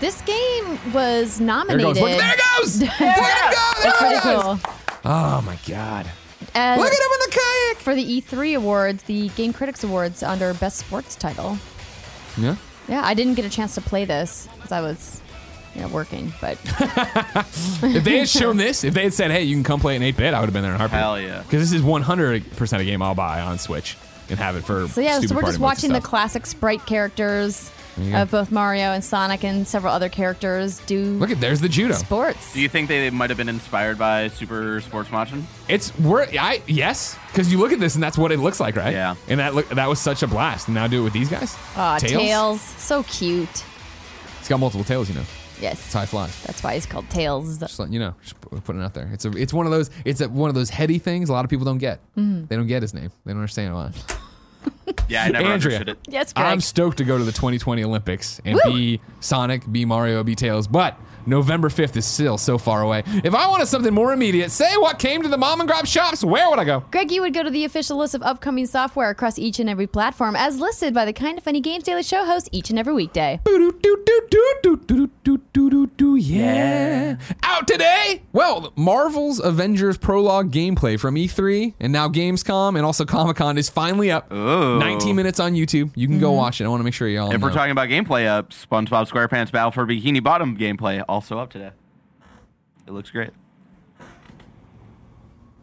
This game was nominated. There it nominated. goes. Look, there it goes. Look it go. There It's pretty it goes. cool. Oh my god. Uh, Look at him in the kayak. for the E3 awards, the Game Critics Awards under Best Sports Title. Yeah. Yeah, I didn't get a chance to play this because I was, you know, working. But If they had shown this, if they had said, "Hey, you can come play in 8-bit," I would have been there in a heartbeat. Hell yeah. Because this is 100% a game I'll buy on Switch and have it for. so yeah, so we're just watching the classic sprite characters you go. of both Mario and Sonic and several other characters do Look at there's the judo. sports. Do you think they might have been inspired by Super Sports Machin? It's we're I yes because you look at this and that's what it looks like, right? Yeah. And that look that was such a blast. And now do it with these guys. Aw, Tails? Tails, so cute. It's got multiple tails, you know. Yes, It's how it flies. that's why he's called Tails. Just letting you know, just pu- putting it out there. It's a, it's one of those, it's a, one of those heady things a lot of people don't get. Mm-hmm. They don't get his name. They don't understand why. Yeah, I never Andrea. understood it. Yes, Greg. I'm stoked to go to the 2020 Olympics and Woo! be Sonic, be Mario, be Tails, but November 5th is still so far away. If I wanted something more immediate, say what came to the mom and grab shops, where would I go? Greg, you would go to the official list of upcoming software across each and every platform, as listed by the Kind of Funny Games Daily Show host each and every weekday. Yeah. Out today? Well, Marvel's Avengers Prologue gameplay from E3 and now Gamescom and also Comic Con is finally up. Ooh. 19 minutes on YouTube. You can go watch it. I want to make sure you all If know. we're talking about gameplay, uh, SpongeBob SquarePants Battle for Bikini Bottom gameplay also up today. It looks great.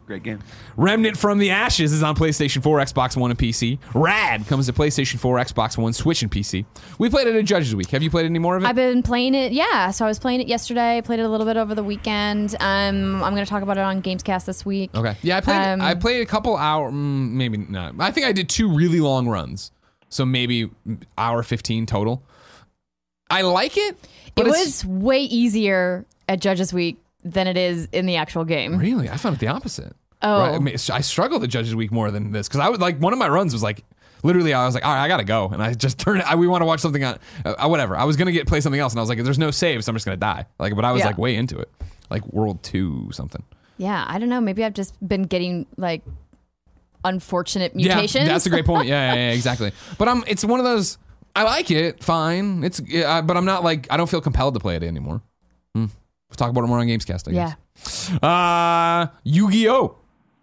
Great game. Remnant from the Ashes is on PlayStation 4, Xbox One, and PC. Rad comes to PlayStation 4, Xbox One, Switch, and PC. We played it at Judges Week. Have you played any more of it? I've been playing it, yeah. So I was playing it yesterday, played it a little bit over the weekend. Um, I'm going to talk about it on Gamescast this week. Okay. Yeah, I played. Um, I played a couple hour, mm, maybe not. I think I did two really long runs, so maybe hour fifteen total. I like it, but it was way easier at Judges Week than it is in the actual game. really. I found it the opposite. Oh. Right? I, mean, I struggled at Judges Week more than this because I was like one of my runs was like. Literally, I was like, "All right, I gotta go," and I just turned. I, we want to watch something on, uh, whatever. I was gonna get play something else, and I was like, "There's no save, so I'm just gonna die." Like, but I was Yeah. like way into it, like World Two something. Yeah, I don't know. Maybe I've just been getting like unfortunate mutations. Yeah, that's a great point. Yeah, yeah, yeah, exactly. But I'm. It's one of those. I like it, fine. It's, yeah, but I'm not like I don't feel compelled to play it anymore. Hmm. We'll talk about it more on Gamescast. I Yeah. guess. Uh, Yu-Gi-Oh!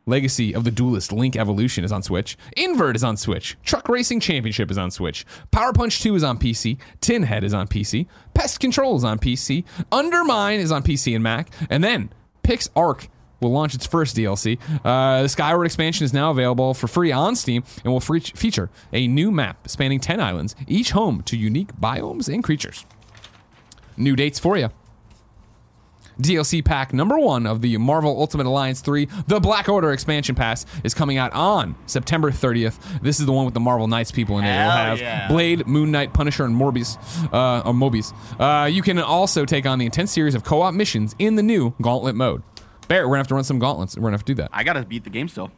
Legacy of the Duelist Link Evolution is on Switch. Invert is on Switch. Truck Racing Championship is on Switch. Power Punch 2 is on PC. Tin Head is on PC. Pest Control is on PC. Undermine is on PC and Mac. And then PixARK will launch its first DLC. Uh, the Skyward expansion is now available for free on Steam and will fe- feature a new map spanning 10 islands, each home to unique biomes and creatures. New dates for you. DLC pack number one of the Marvel Ultimate Alliance 3, the Black Order expansion pass, is coming out on September 30th. This is the one with the Marvel Knights people in it. It'll have yeah. Blade, Moon Knight, Punisher, and Morbius. Uh, or Mobius. Uh, you can also take on the intense series of co op missions in the new Gauntlet mode. Barrett, we're gonna have to run some gauntlets. We're gonna have to do that. I gotta beat the game still.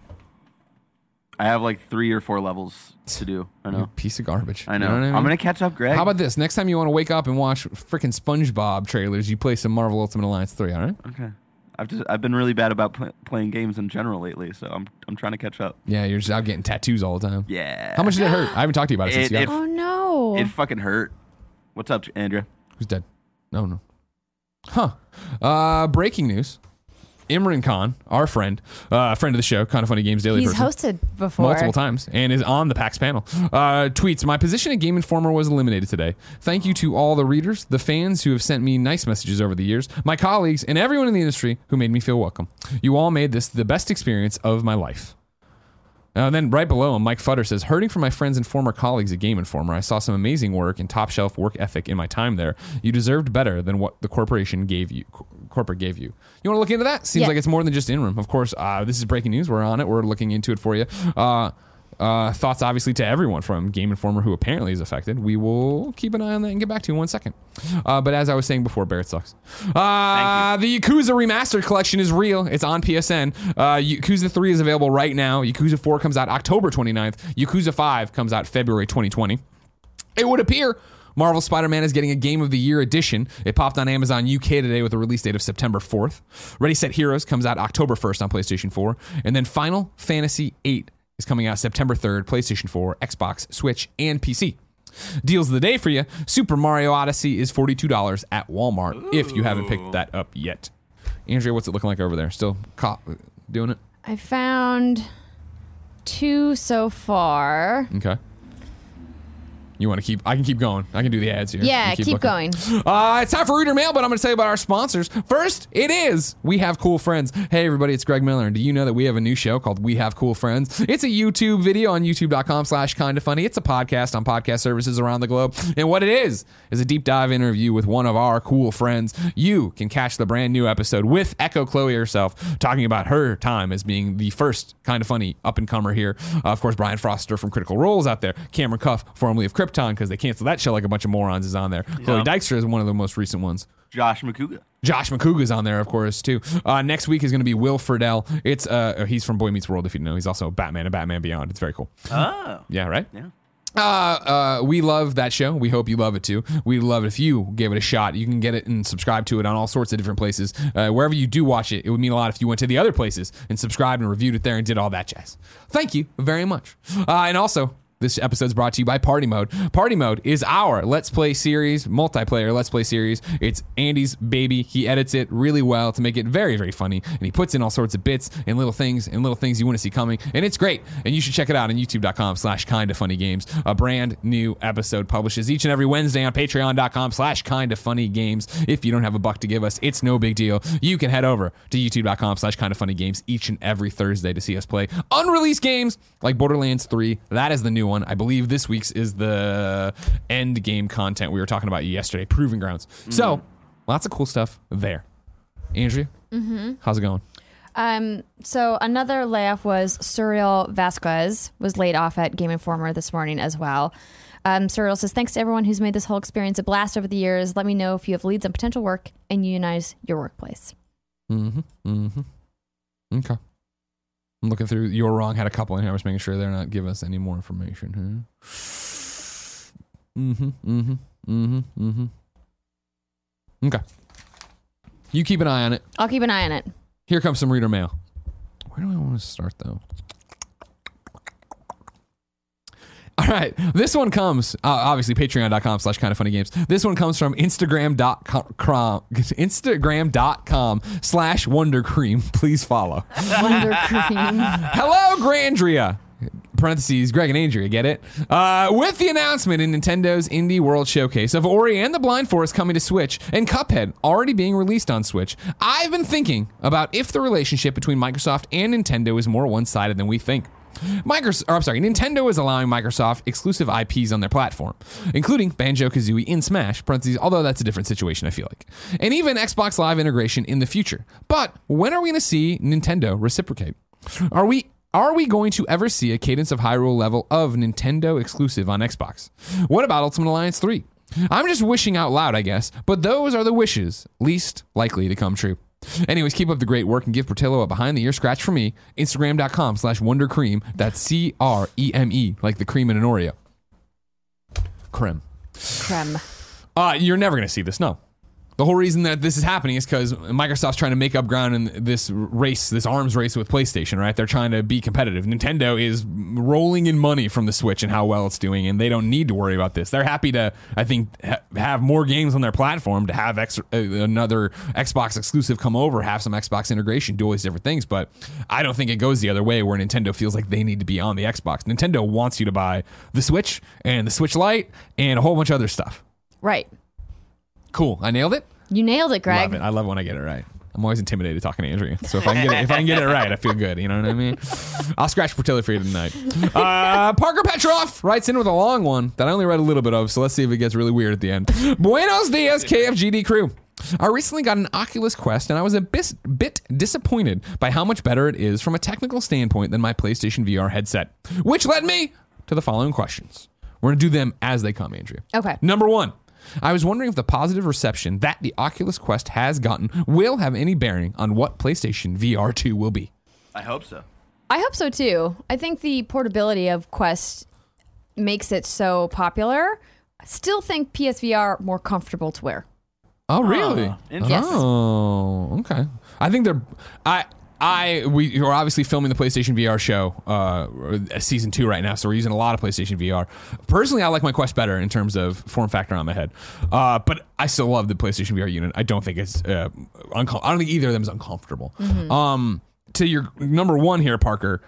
I have like three or four levels to do. I know. Piece of garbage. I You know. what I mean? I'm gonna catch up, Greg. How about this? Next time you want to wake up and watch freaking SpongeBob trailers, you play some Marvel Ultimate Alliance 3, all right? Okay. I've just I've been really bad about pl- playing games in general lately, so I'm I'm trying to catch up. Yeah, you're just out getting tattoos all the time. Yeah. How much did it hurt? I haven't talked to you about it, since It- you got it- Oh no. It fucking hurt. What's up, Andrea? Who's dead? No, no. Huh. Uh, breaking news. Imran Khan, our friend, uh, friend of the show, kind of funny games daily. He's person, hosted before. multiple times and is on the PAX panel. Uh, tweets: My position at Game Informer was eliminated today. Thank you to all the readers, the fans who have sent me nice messages over the years, my colleagues, and everyone in the industry who made me feel welcome. You all made this the best experience of my life. Uh, and then right below him, Mike Futter says, Hurting for my friends and former colleagues at Game Informer. I saw some amazing work and top shelf work ethic in my time there. You deserved better than what the corporation gave you. co- Corporate gave you. You want to look into that? Seems Yeah. like it's more than just Imran. Of course, uh, this is breaking news. We're on it. We're looking into it for you. Uh, uh, thoughts, obviously, to everyone from Game Informer who apparently is affected. We will keep an eye on that and get back to you in one second. Uh, but as I was saying before, Barrett sucks. Uh, the Yakuza Remastered Collection is real. It's on PSN. Uh, Yakuza 3 is available right now. Yakuza 4 comes out October 29th. Yakuza 5 comes out February 2020. It would appear Marvel Spider Man is getting a Game of the Year edition. It popped on Amazon UK today with a release date of September 4th. Ready Set Heroes comes out October 1st on PlayStation 4. And then Final Fantasy VIII is coming out September 3rd, PlayStation 4, Xbox, Switch, and PC. Deals of the day for you Super Mario Odyssey is $42 at Walmart if you haven't picked that up yet. Andrea, what's it looking like over there? Still co- uh, doing it? I found two so far. Okay. You want to keep? I can keep going. I can do the ads here. Yeah, You keep, going. Uh, it's time for reader mail, but I'm going to tell you about our sponsors. First, it is We Have Cool Friends. Hey, everybody, it's Greg Miller. And do you know that we have a new show called We Have Cool Friends? It's a YouTube video on youtube.com slash kind of funny. It's a podcast on podcast services around the globe. And what it is, is a deep dive interview with one of our cool friends. You can catch the brand new episode with Echo Chloe herself talking about her time as being the first kind of funny up and comer here. Uh, of course, Brian Foster from Critical Role is out there. Cameron Cuffe, formerly of Krypton, because they canceled that show like a bunch of morons, is on there. Chloe Dykstra is one of the most recent ones. Josh McCouga. Josh McCouga's on there, of course, too. Uh, next week is going to be Will Friedle. It's uh, he's from Boy Meets World, if you know. He's also Batman and Batman Beyond. It's very cool. Oh. Yeah, right. Yeah. Uh, uh, we love that show. We hope you love it too. We love it if you gave it a shot. You can get it and subscribe to it on all sorts of different places. Uh, wherever you do watch it, it would mean a lot if you went to the other places and subscribed and reviewed it there and did all that jazz. Thank you very much. Uh, and also, this episode is brought to you by Party Mode. Party Mode is our Let's Play series, multiplayer Let's Play series. It's Andy's baby. He edits it really well to make it very, very funny. And he puts in all sorts of bits and little things and little things you want to see coming. And it's great. And you should check it out on youtube.com slash kind of funny games. A brand new episode publishes each and every Wednesday on patreon.com slash kind of funny games. If you don't have a buck to give us, it's no big deal. You can head over to youtube.com slash kind of funny games each and every Thursday to see us play unreleased games like Borderlands 3. That is the new one. I believe this week's is the end game content we were talking about yesterday, Proving Grounds. So lots of cool stuff there. Andrea, how's it going? Um, so another layoff was Suriel Vazquez was laid off at Game Informer this morning as well. Um, Suriel says, thanks to everyone who's made this whole experience a blast over the years. Let me know if you have leads on potential work and unionize your workplace. Mm-hmm. Mm-hmm. Okay. I'm looking through. You're wrong. Had a couple in here. I was making sure they're not giving us any more information. Huh? Mm-hmm. Mm-hmm. Mm-hmm. Mm-hmm. Okay. You keep an eye on it. I'll keep an eye on it. Here comes some reader mail. Where do I want to start though? All right. This one comes, uh, obviously, patreon.com slash kind of funny games. This one comes from Instagram.com, Instagram.com slash wonder cream. Please follow. Wonder Cream. Hello, Grandria. Parentheses, Greg and Andrea, get it? Uh, with the announcement in Nintendo's Indie World Showcase of Ori and the Blind Forest coming to Switch and Cuphead already being released on Switch, I've been thinking about if the relationship between Microsoft and Nintendo is more one sided than we think. Microsoft, or I'm sorry, Nintendo is allowing Microsoft exclusive IPs on their platform, including Banjo Kazooie in Smash, parentheses, although that's a different situation, I feel like, and even Xbox Live integration in the future. But when are we going to see Nintendo reciprocate? Are we are we going to ever see a Cadence of Hyrule level of Nintendo exclusive on Xbox? What about Ultimate Alliance 3? I'm just wishing out loud, I guess, but those are the wishes least likely to come true. Anyways, keep up the great work and give Portillo a behind the ear scratch for me. Instagram.com slash Wonder Cream. That's C R E M E, like the cream in an Oreo. Creme. Creme. Uh, you're never going to see this, no. The whole reason that this is happening is because Microsoft's trying to make up ground in this race, this arms race with PlayStation, right? They're trying to be competitive. Nintendo is rolling in money from the Switch and how well it's doing, and they don't need to worry about this. They're happy to, I think, ha- have more games on their platform, to have ex- uh, another Xbox exclusive come over, have some Xbox integration, do all these different things. But I don't think it goes the other way where Nintendo feels like they need to be on the Xbox. Nintendo wants you to buy the Switch and the Switch Lite and a whole bunch of other stuff. Right. Cool. I nailed it. You nailed it, Greg. Love it. I love when I get it right. I'm always intimidated talking to Andrea. So if I can get it, if I can get it right, I feel good. You know what I mean? I'll scratch Portillo for you tonight. Uh, Parker Petrov writes in with a long one that I only read a little bit of. So let's see if it gets really weird at the end. Buenos dias, KFGD crew. I recently got an Oculus Quest and I was a bis- bit disappointed by how much better it is from a technical standpoint than my PlayStation VR headset, which led me to the following questions. We're going to do them as they come, Andrea. Okay. Number one, I was wondering if the positive reception that the Oculus Quest has gotten will have any bearing on what PlayStation VR 2 will be. I hope so. I hope so too. I think the portability of Quest makes it so popular. I still think PSVR more comfortable to wear. Oh, really? Ah, interesting. Yes. Oh, okay. I think they're. I. I we are obviously filming the PlayStation VR show, uh, season two right now, so we're using a lot of PlayStation VR. Personally, I like my Quest better in terms of form factor on my head, uh, but I still love the PlayStation VR unit. I don't think it's uh, uncom- I don't think either of them is uncomfortable. Um, to your number one here, Parker,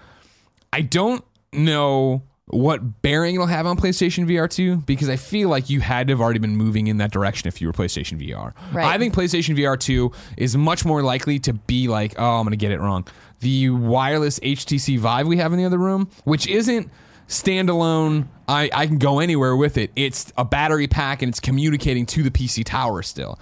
I don't know what bearing it'll have on PlayStation VR 2 because I feel like you had to have already been moving in that direction if you were PlayStation VR. Right. I think PlayStation VR 2 is much more likely to be like, oh, I'm going to get it wrong. The wireless HTC Vive we have in the other room, which isn't standalone, I, I can go anywhere with it. It's a battery pack and it's communicating to the PC tower still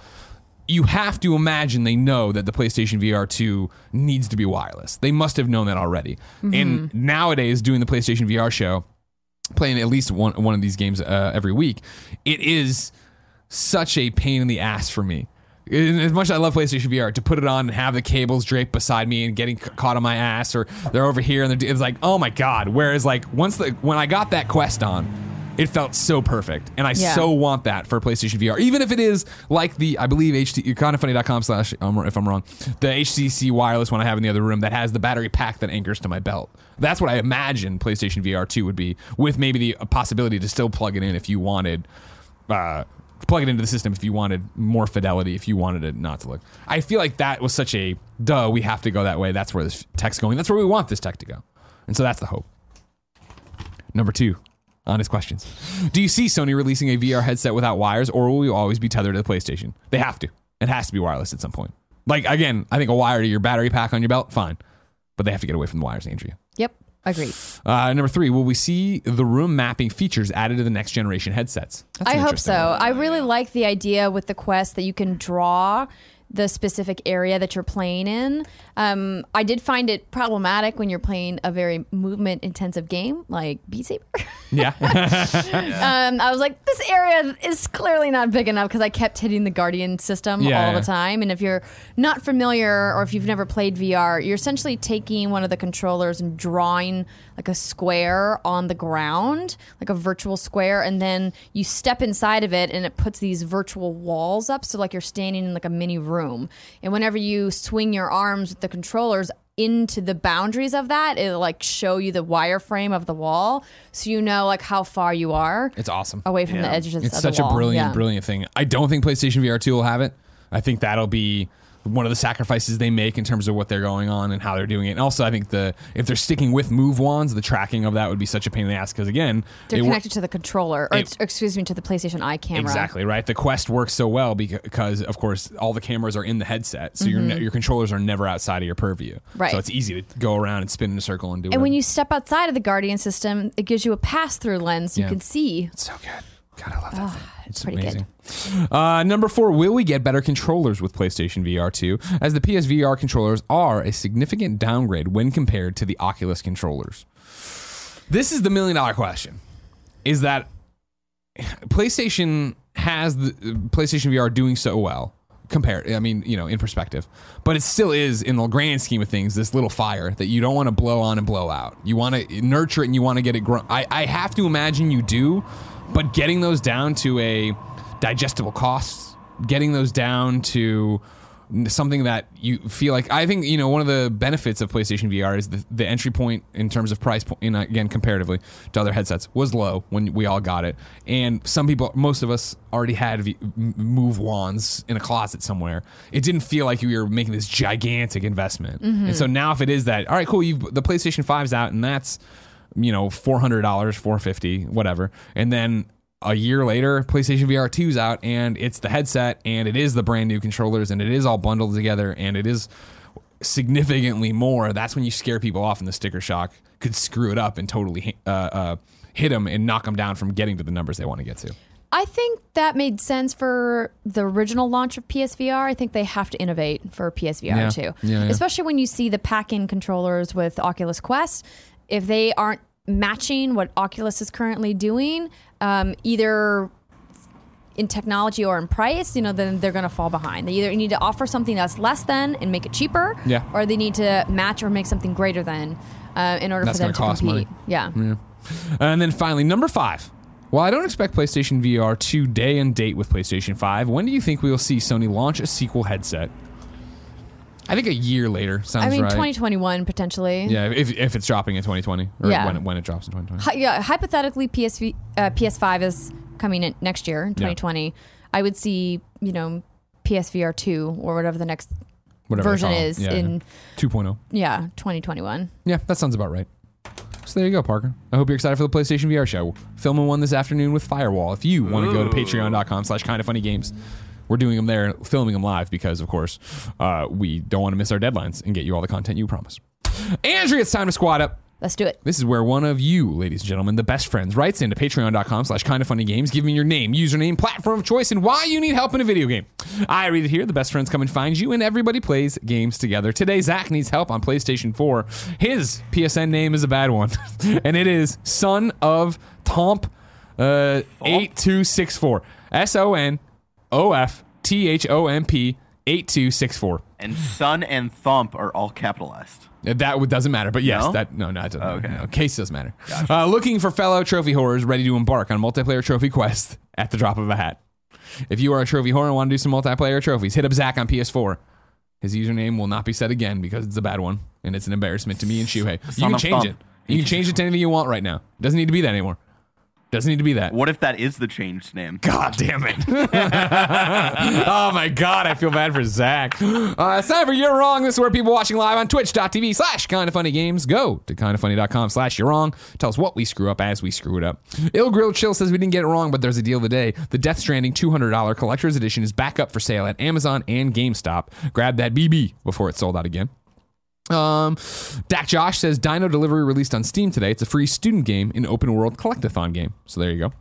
you have to imagine they know that the PlayStation VR 2 needs to be wireless. They must have known that already. And mm-hmm. nowadays, doing the PlayStation VR show, playing at least one one of these games uh, every week, it is such a pain in the ass for me. As much as I love PlayStation VR, to put it on and have the cables draped beside me and getting caught on my ass, or they're over here and they're, it's like, oh my god. Whereas like once the when I got that Quest on, it felt so perfect, and I Yeah. so want that for PlayStation VR. Even if it is like the I believe HT kindoffunny.com slash um, if I'm wrong, the HTC wireless one I have in the other room that has the battery pack that anchors to my belt. That's what I imagine PlayStation VR 2 would be, with maybe the possibility to still plug it in if you wanted. Uh, plug it into the system if you wanted more fidelity if you wanted it not to look i feel like that was such a duh we have to go that way that's where this tech's going that's where we want this tech to go and so that's the hope number two honest questions do you see sony releasing a vr headset without wires or will you always be tethered to the playstation they have to it has to be wireless at some point like again i think a wire to your battery pack on your belt fine but they have to get away from the wires andrea Yep. Agreed. uh, number three will we see the room mapping features added to the next generation headsets That's I hope so. one. I really like the idea with the quest that you can draw the specific area that you're playing in. Um, I did find it problematic when you're playing a very movement intensive game like Beat Saber. yeah um, I was like, this area is clearly not big enough because I kept hitting the Guardian system Yeah, all yeah. the time. And if you're not familiar or if you've never played VR, you're essentially taking one of the controllers and drawing like a square on the ground, like a virtual square, and then you step inside of it and it puts these virtual walls up. So like you're standing in like a mini room. And whenever you swing your arms with the controllers, into the boundaries of that it'll like show you the wireframe of the wall so you know like how far you are it's awesome away from the Yeah. edges of It's the such a brilliant, Yeah. brilliant thing. I don't think PlayStation VR 2 will have it. I think that'll be one of the sacrifices they make in terms of what they're going on and how they're doing it. And also, I think the if they're sticking with Move wands, the tracking of that would be such a pain in the ass because again, They're it wor- connected to the controller, or it- excuse me, to the PlayStation Eye camera. Exactly right. The Quest works so well because, of course, all the cameras are in the headset, so your ne- your controllers are never outside of your purview. Mm-hmm. Right. So it's easy to go around and spin in a circle and do. It. And when you step outside of the Guardian system, it gives you a pass-through lens. So Yeah. You can see. It's so good. God, I love that. thing. it's pretty good. Uh, number four, will we get better controllers with PlayStation VR 2? As the PSVR controllers are a significant downgrade when compared to the Oculus controllers. This is the million dollar question. Is that PlayStation has the PlayStation VR doing so well compared I mean, you know, in perspective. But it still is in the grand scheme of things this little fire that you don't want to blow on and blow out. You want to nurture it and you want to get it grown. I I have to imagine you do, but getting those down to a digestible cost getting those down to something that you feel like I think you know one of the benefits of PlayStation VR is the, the entry point in terms of price point in again comparatively to other headsets was low when we all got it. And some people most of us already had move wands in a closet somewhere. It didn't feel like you were making this gigantic investment. And mm-hmm. so now if it is that all right cool you the PlayStation 5's out and that's you know $400 450 whatever and then a year later, PlayStation VR 2's out, and it's the headset, and it is the brand new controllers, and it is all bundled together, and it is significantly more. That's when you scare people off, and the sticker shock could screw it up and totally uh, uh, hit them and knock them down from getting to the numbers they want to get to. I think that made sense for the original launch of PSVR. I think they have to innovate for PSVR Yeah. too. Yeah, yeah. Especially when you see the pack in controllers with Oculus Quest. If they aren't matching what Oculus is currently doing, um, either in technology or in price, you know, then they're going to fall behind. They either need to offer something that's less than and make it cheaper, Yeah. or they need to match or make something greater than uh, in order That's for them gonna cost compete. money. Yeah. And then finally, number five. While I don't expect PlayStation VR to day and date with PlayStation 5, when do you think we will see Sony launch a sequel headset? I think a year later sounds I mean, right. 2021 potentially. yeah, if, if it's dropping in 2020 or Yeah. when, it, when it drops in 2020. Hy- yeah, hypothetically, PSV, uh, PS5 is coming in next year, in 2020. I would see, you know, PSVR 2 or whatever the next Whatever version is Yeah, in, yeah. 2.0. yeah, 2021. Yeah, that sounds about right. So there you go, Parker. I hope you're excited for the PlayStation VR show. Filming one this afternoon with Firewall. If you want to go to patreon.com slash kind of funny games, we're doing them there, filming them live because, of course, uh, we don't want to miss our deadlines and get you all the content you promise. Andrea, it's time to squat up. Let's do it. This is where one of you, ladies and gentlemen, the best friends, writes into patreon.com slash kind of funny games, giving me your name, username, platform of choice, and why you need help in a video game. I read it here. The best friends come and find you, and everybody plays games together. Today, Zach needs help on PlayStation 4. His PSN name is a bad one, and it is Son of Tomp uh, 8264. S O N O F T H O M P 8264. And Sun and Thump are all capitalized. Uh, That doesn't matter, but yes, No? that no, no, it doesn't. Okay. No, case doesn't matter. Uh, looking for fellow trophy horrors ready to embark on multiplayer trophy quest at the drop of a hat. If you are a trophy horror and want to do some multiplayer trophies, hit up Zach on PS4. His username will not be said again because it's a bad one and it's an embarrassment to me and Shuhei. You can change it. You can change it to anything you want right now. It doesn't need to be that anymore. Doesn't need to be that. What if that is the changed name? God damn it. oh my God, I feel bad for Zach. Uh, it's time for You're Wrong. This is where people watching live on twitch.tv slash kind of funny games go to kindoffunny.com slash you're wrong. Tell us what we screw up as we screw it up. Ill Grilled Chill says we didn't get it wrong, but there's a deal of the day. The Death Stranding $200 collector's edition is back up for sale at Amazon and GameStop. Grab that BB before it's sold out again. Um, Dak Josh says Dino Delivery released on Steam today. It's a free student game, an open world collectathon game. So there you go.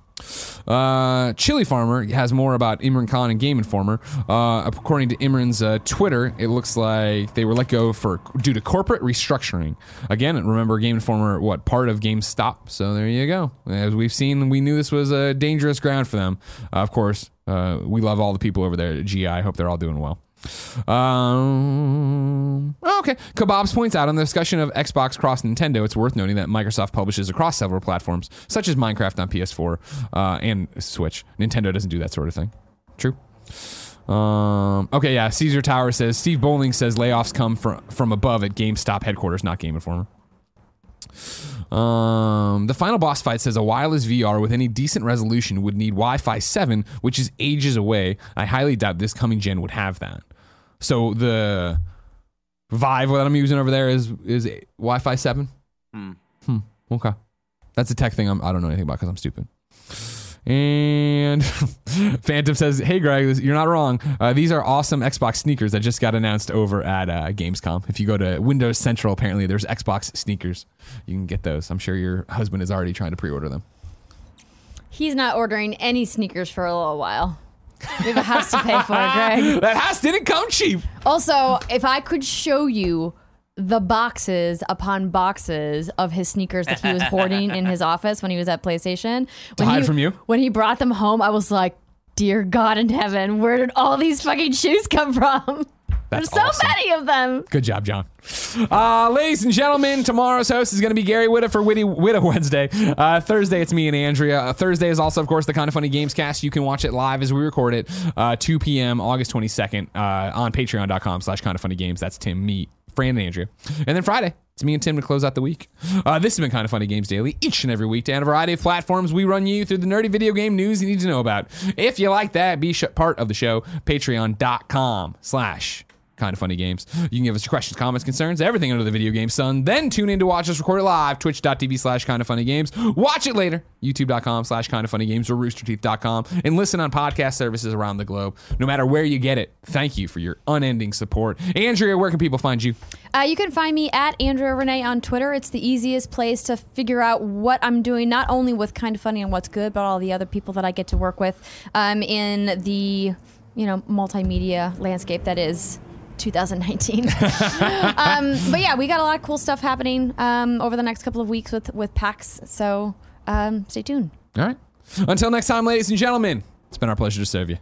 Uh, Chili Farmer has more about Imran Khan and Game Informer. Uh, according to Imran's uh, Twitter, it looks like they were let go for due to corporate restructuring. Again, remember Game Informer, what part of GameStop? So there you go. As we've seen, we knew this was a dangerous ground for them. Uh, of course, uh, we love all the people over there at GI. I hope they're all doing well. Um, okay. Kebabs points out on the discussion of Xbox cross Nintendo, it's worth noting that Microsoft publishes across several platforms, such as Minecraft on PS4 uh, and Switch. Nintendo doesn't do that sort of thing. True. Um, okay, yeah. Caesar Tower says Steve Bowling says layoffs come from from above at GameStop headquarters, not Game Informer. Um, the final boss fight says a wireless VR with any decent resolution would need Wi-Fi 7, which is ages away. I highly doubt this coming gen would have that. So the Vive that I'm using over there is is Wi-Fi 7. Hmm. Hmm. Okay, that's a tech thing I'm, I don't know anything about because I'm stupid. And Phantom says, "Hey Greg, this- you're not wrong. Uh, these are awesome Xbox sneakers that just got announced over at uh, Gamescom. If you go to Windows Central, apparently there's Xbox sneakers. You can get those. I'm sure your husband is already trying to pre-order them. He's not ordering any sneakers for a little while. We have a house to pay for, Greg. That house didn't come cheap. Also, if I could show you the boxes upon boxes of his sneakers that he was hoarding in his office when he was at PlayStation, when hide he, from you? when he brought them home, I was like, "Dear God in heaven, where did all these fucking shoes come from?" That's There's so many of them. Good job, John. Uh, ladies and gentlemen, tomorrow's host is going to be Gary Whitta for Witty Whitta Wednesday. Uh, Thursday, it's me and Andrea. Uh, Thursday is also, of course, the Kind of Funny Games cast. You can watch it live as we record it, uh, 2 p.m. August 22nd uh, on patreon.com slash kind of funny games. That's Tim, me, Fran, and Andrea. And then Friday, it's me and Tim to close out the week. Uh, this has been Kind of Funny Games Daily, each and every weekday on a variety of platforms. We run you through the nerdy video game news you need to know about. If you like that, be sh- part of the show, patreon.com slash kind of funny games. You can give us your questions, comments, concerns, everything under the video game sun. Then tune in to watch us record it live, twitch.tv slash kind of funny games. Watch it later, youtube.com slash kind of funny games or roosterteeth.com, and listen on podcast services around the globe. No matter where you get it, thank you for your unending support. Andrea, where can people find you? Uh, you can find me at Andrea Renee on Twitter. It's the easiest place to figure out what I'm doing, not only with Kind of Funny and What's Good, but all the other people that I get to work with um, in the you know multimedia landscape that is 2019. um, but yeah, we got a lot of cool stuff happening um, over the next couple of weeks with with PAX. So um, stay tuned. All right. Until next time, ladies and gentlemen, it's been our pleasure to serve you.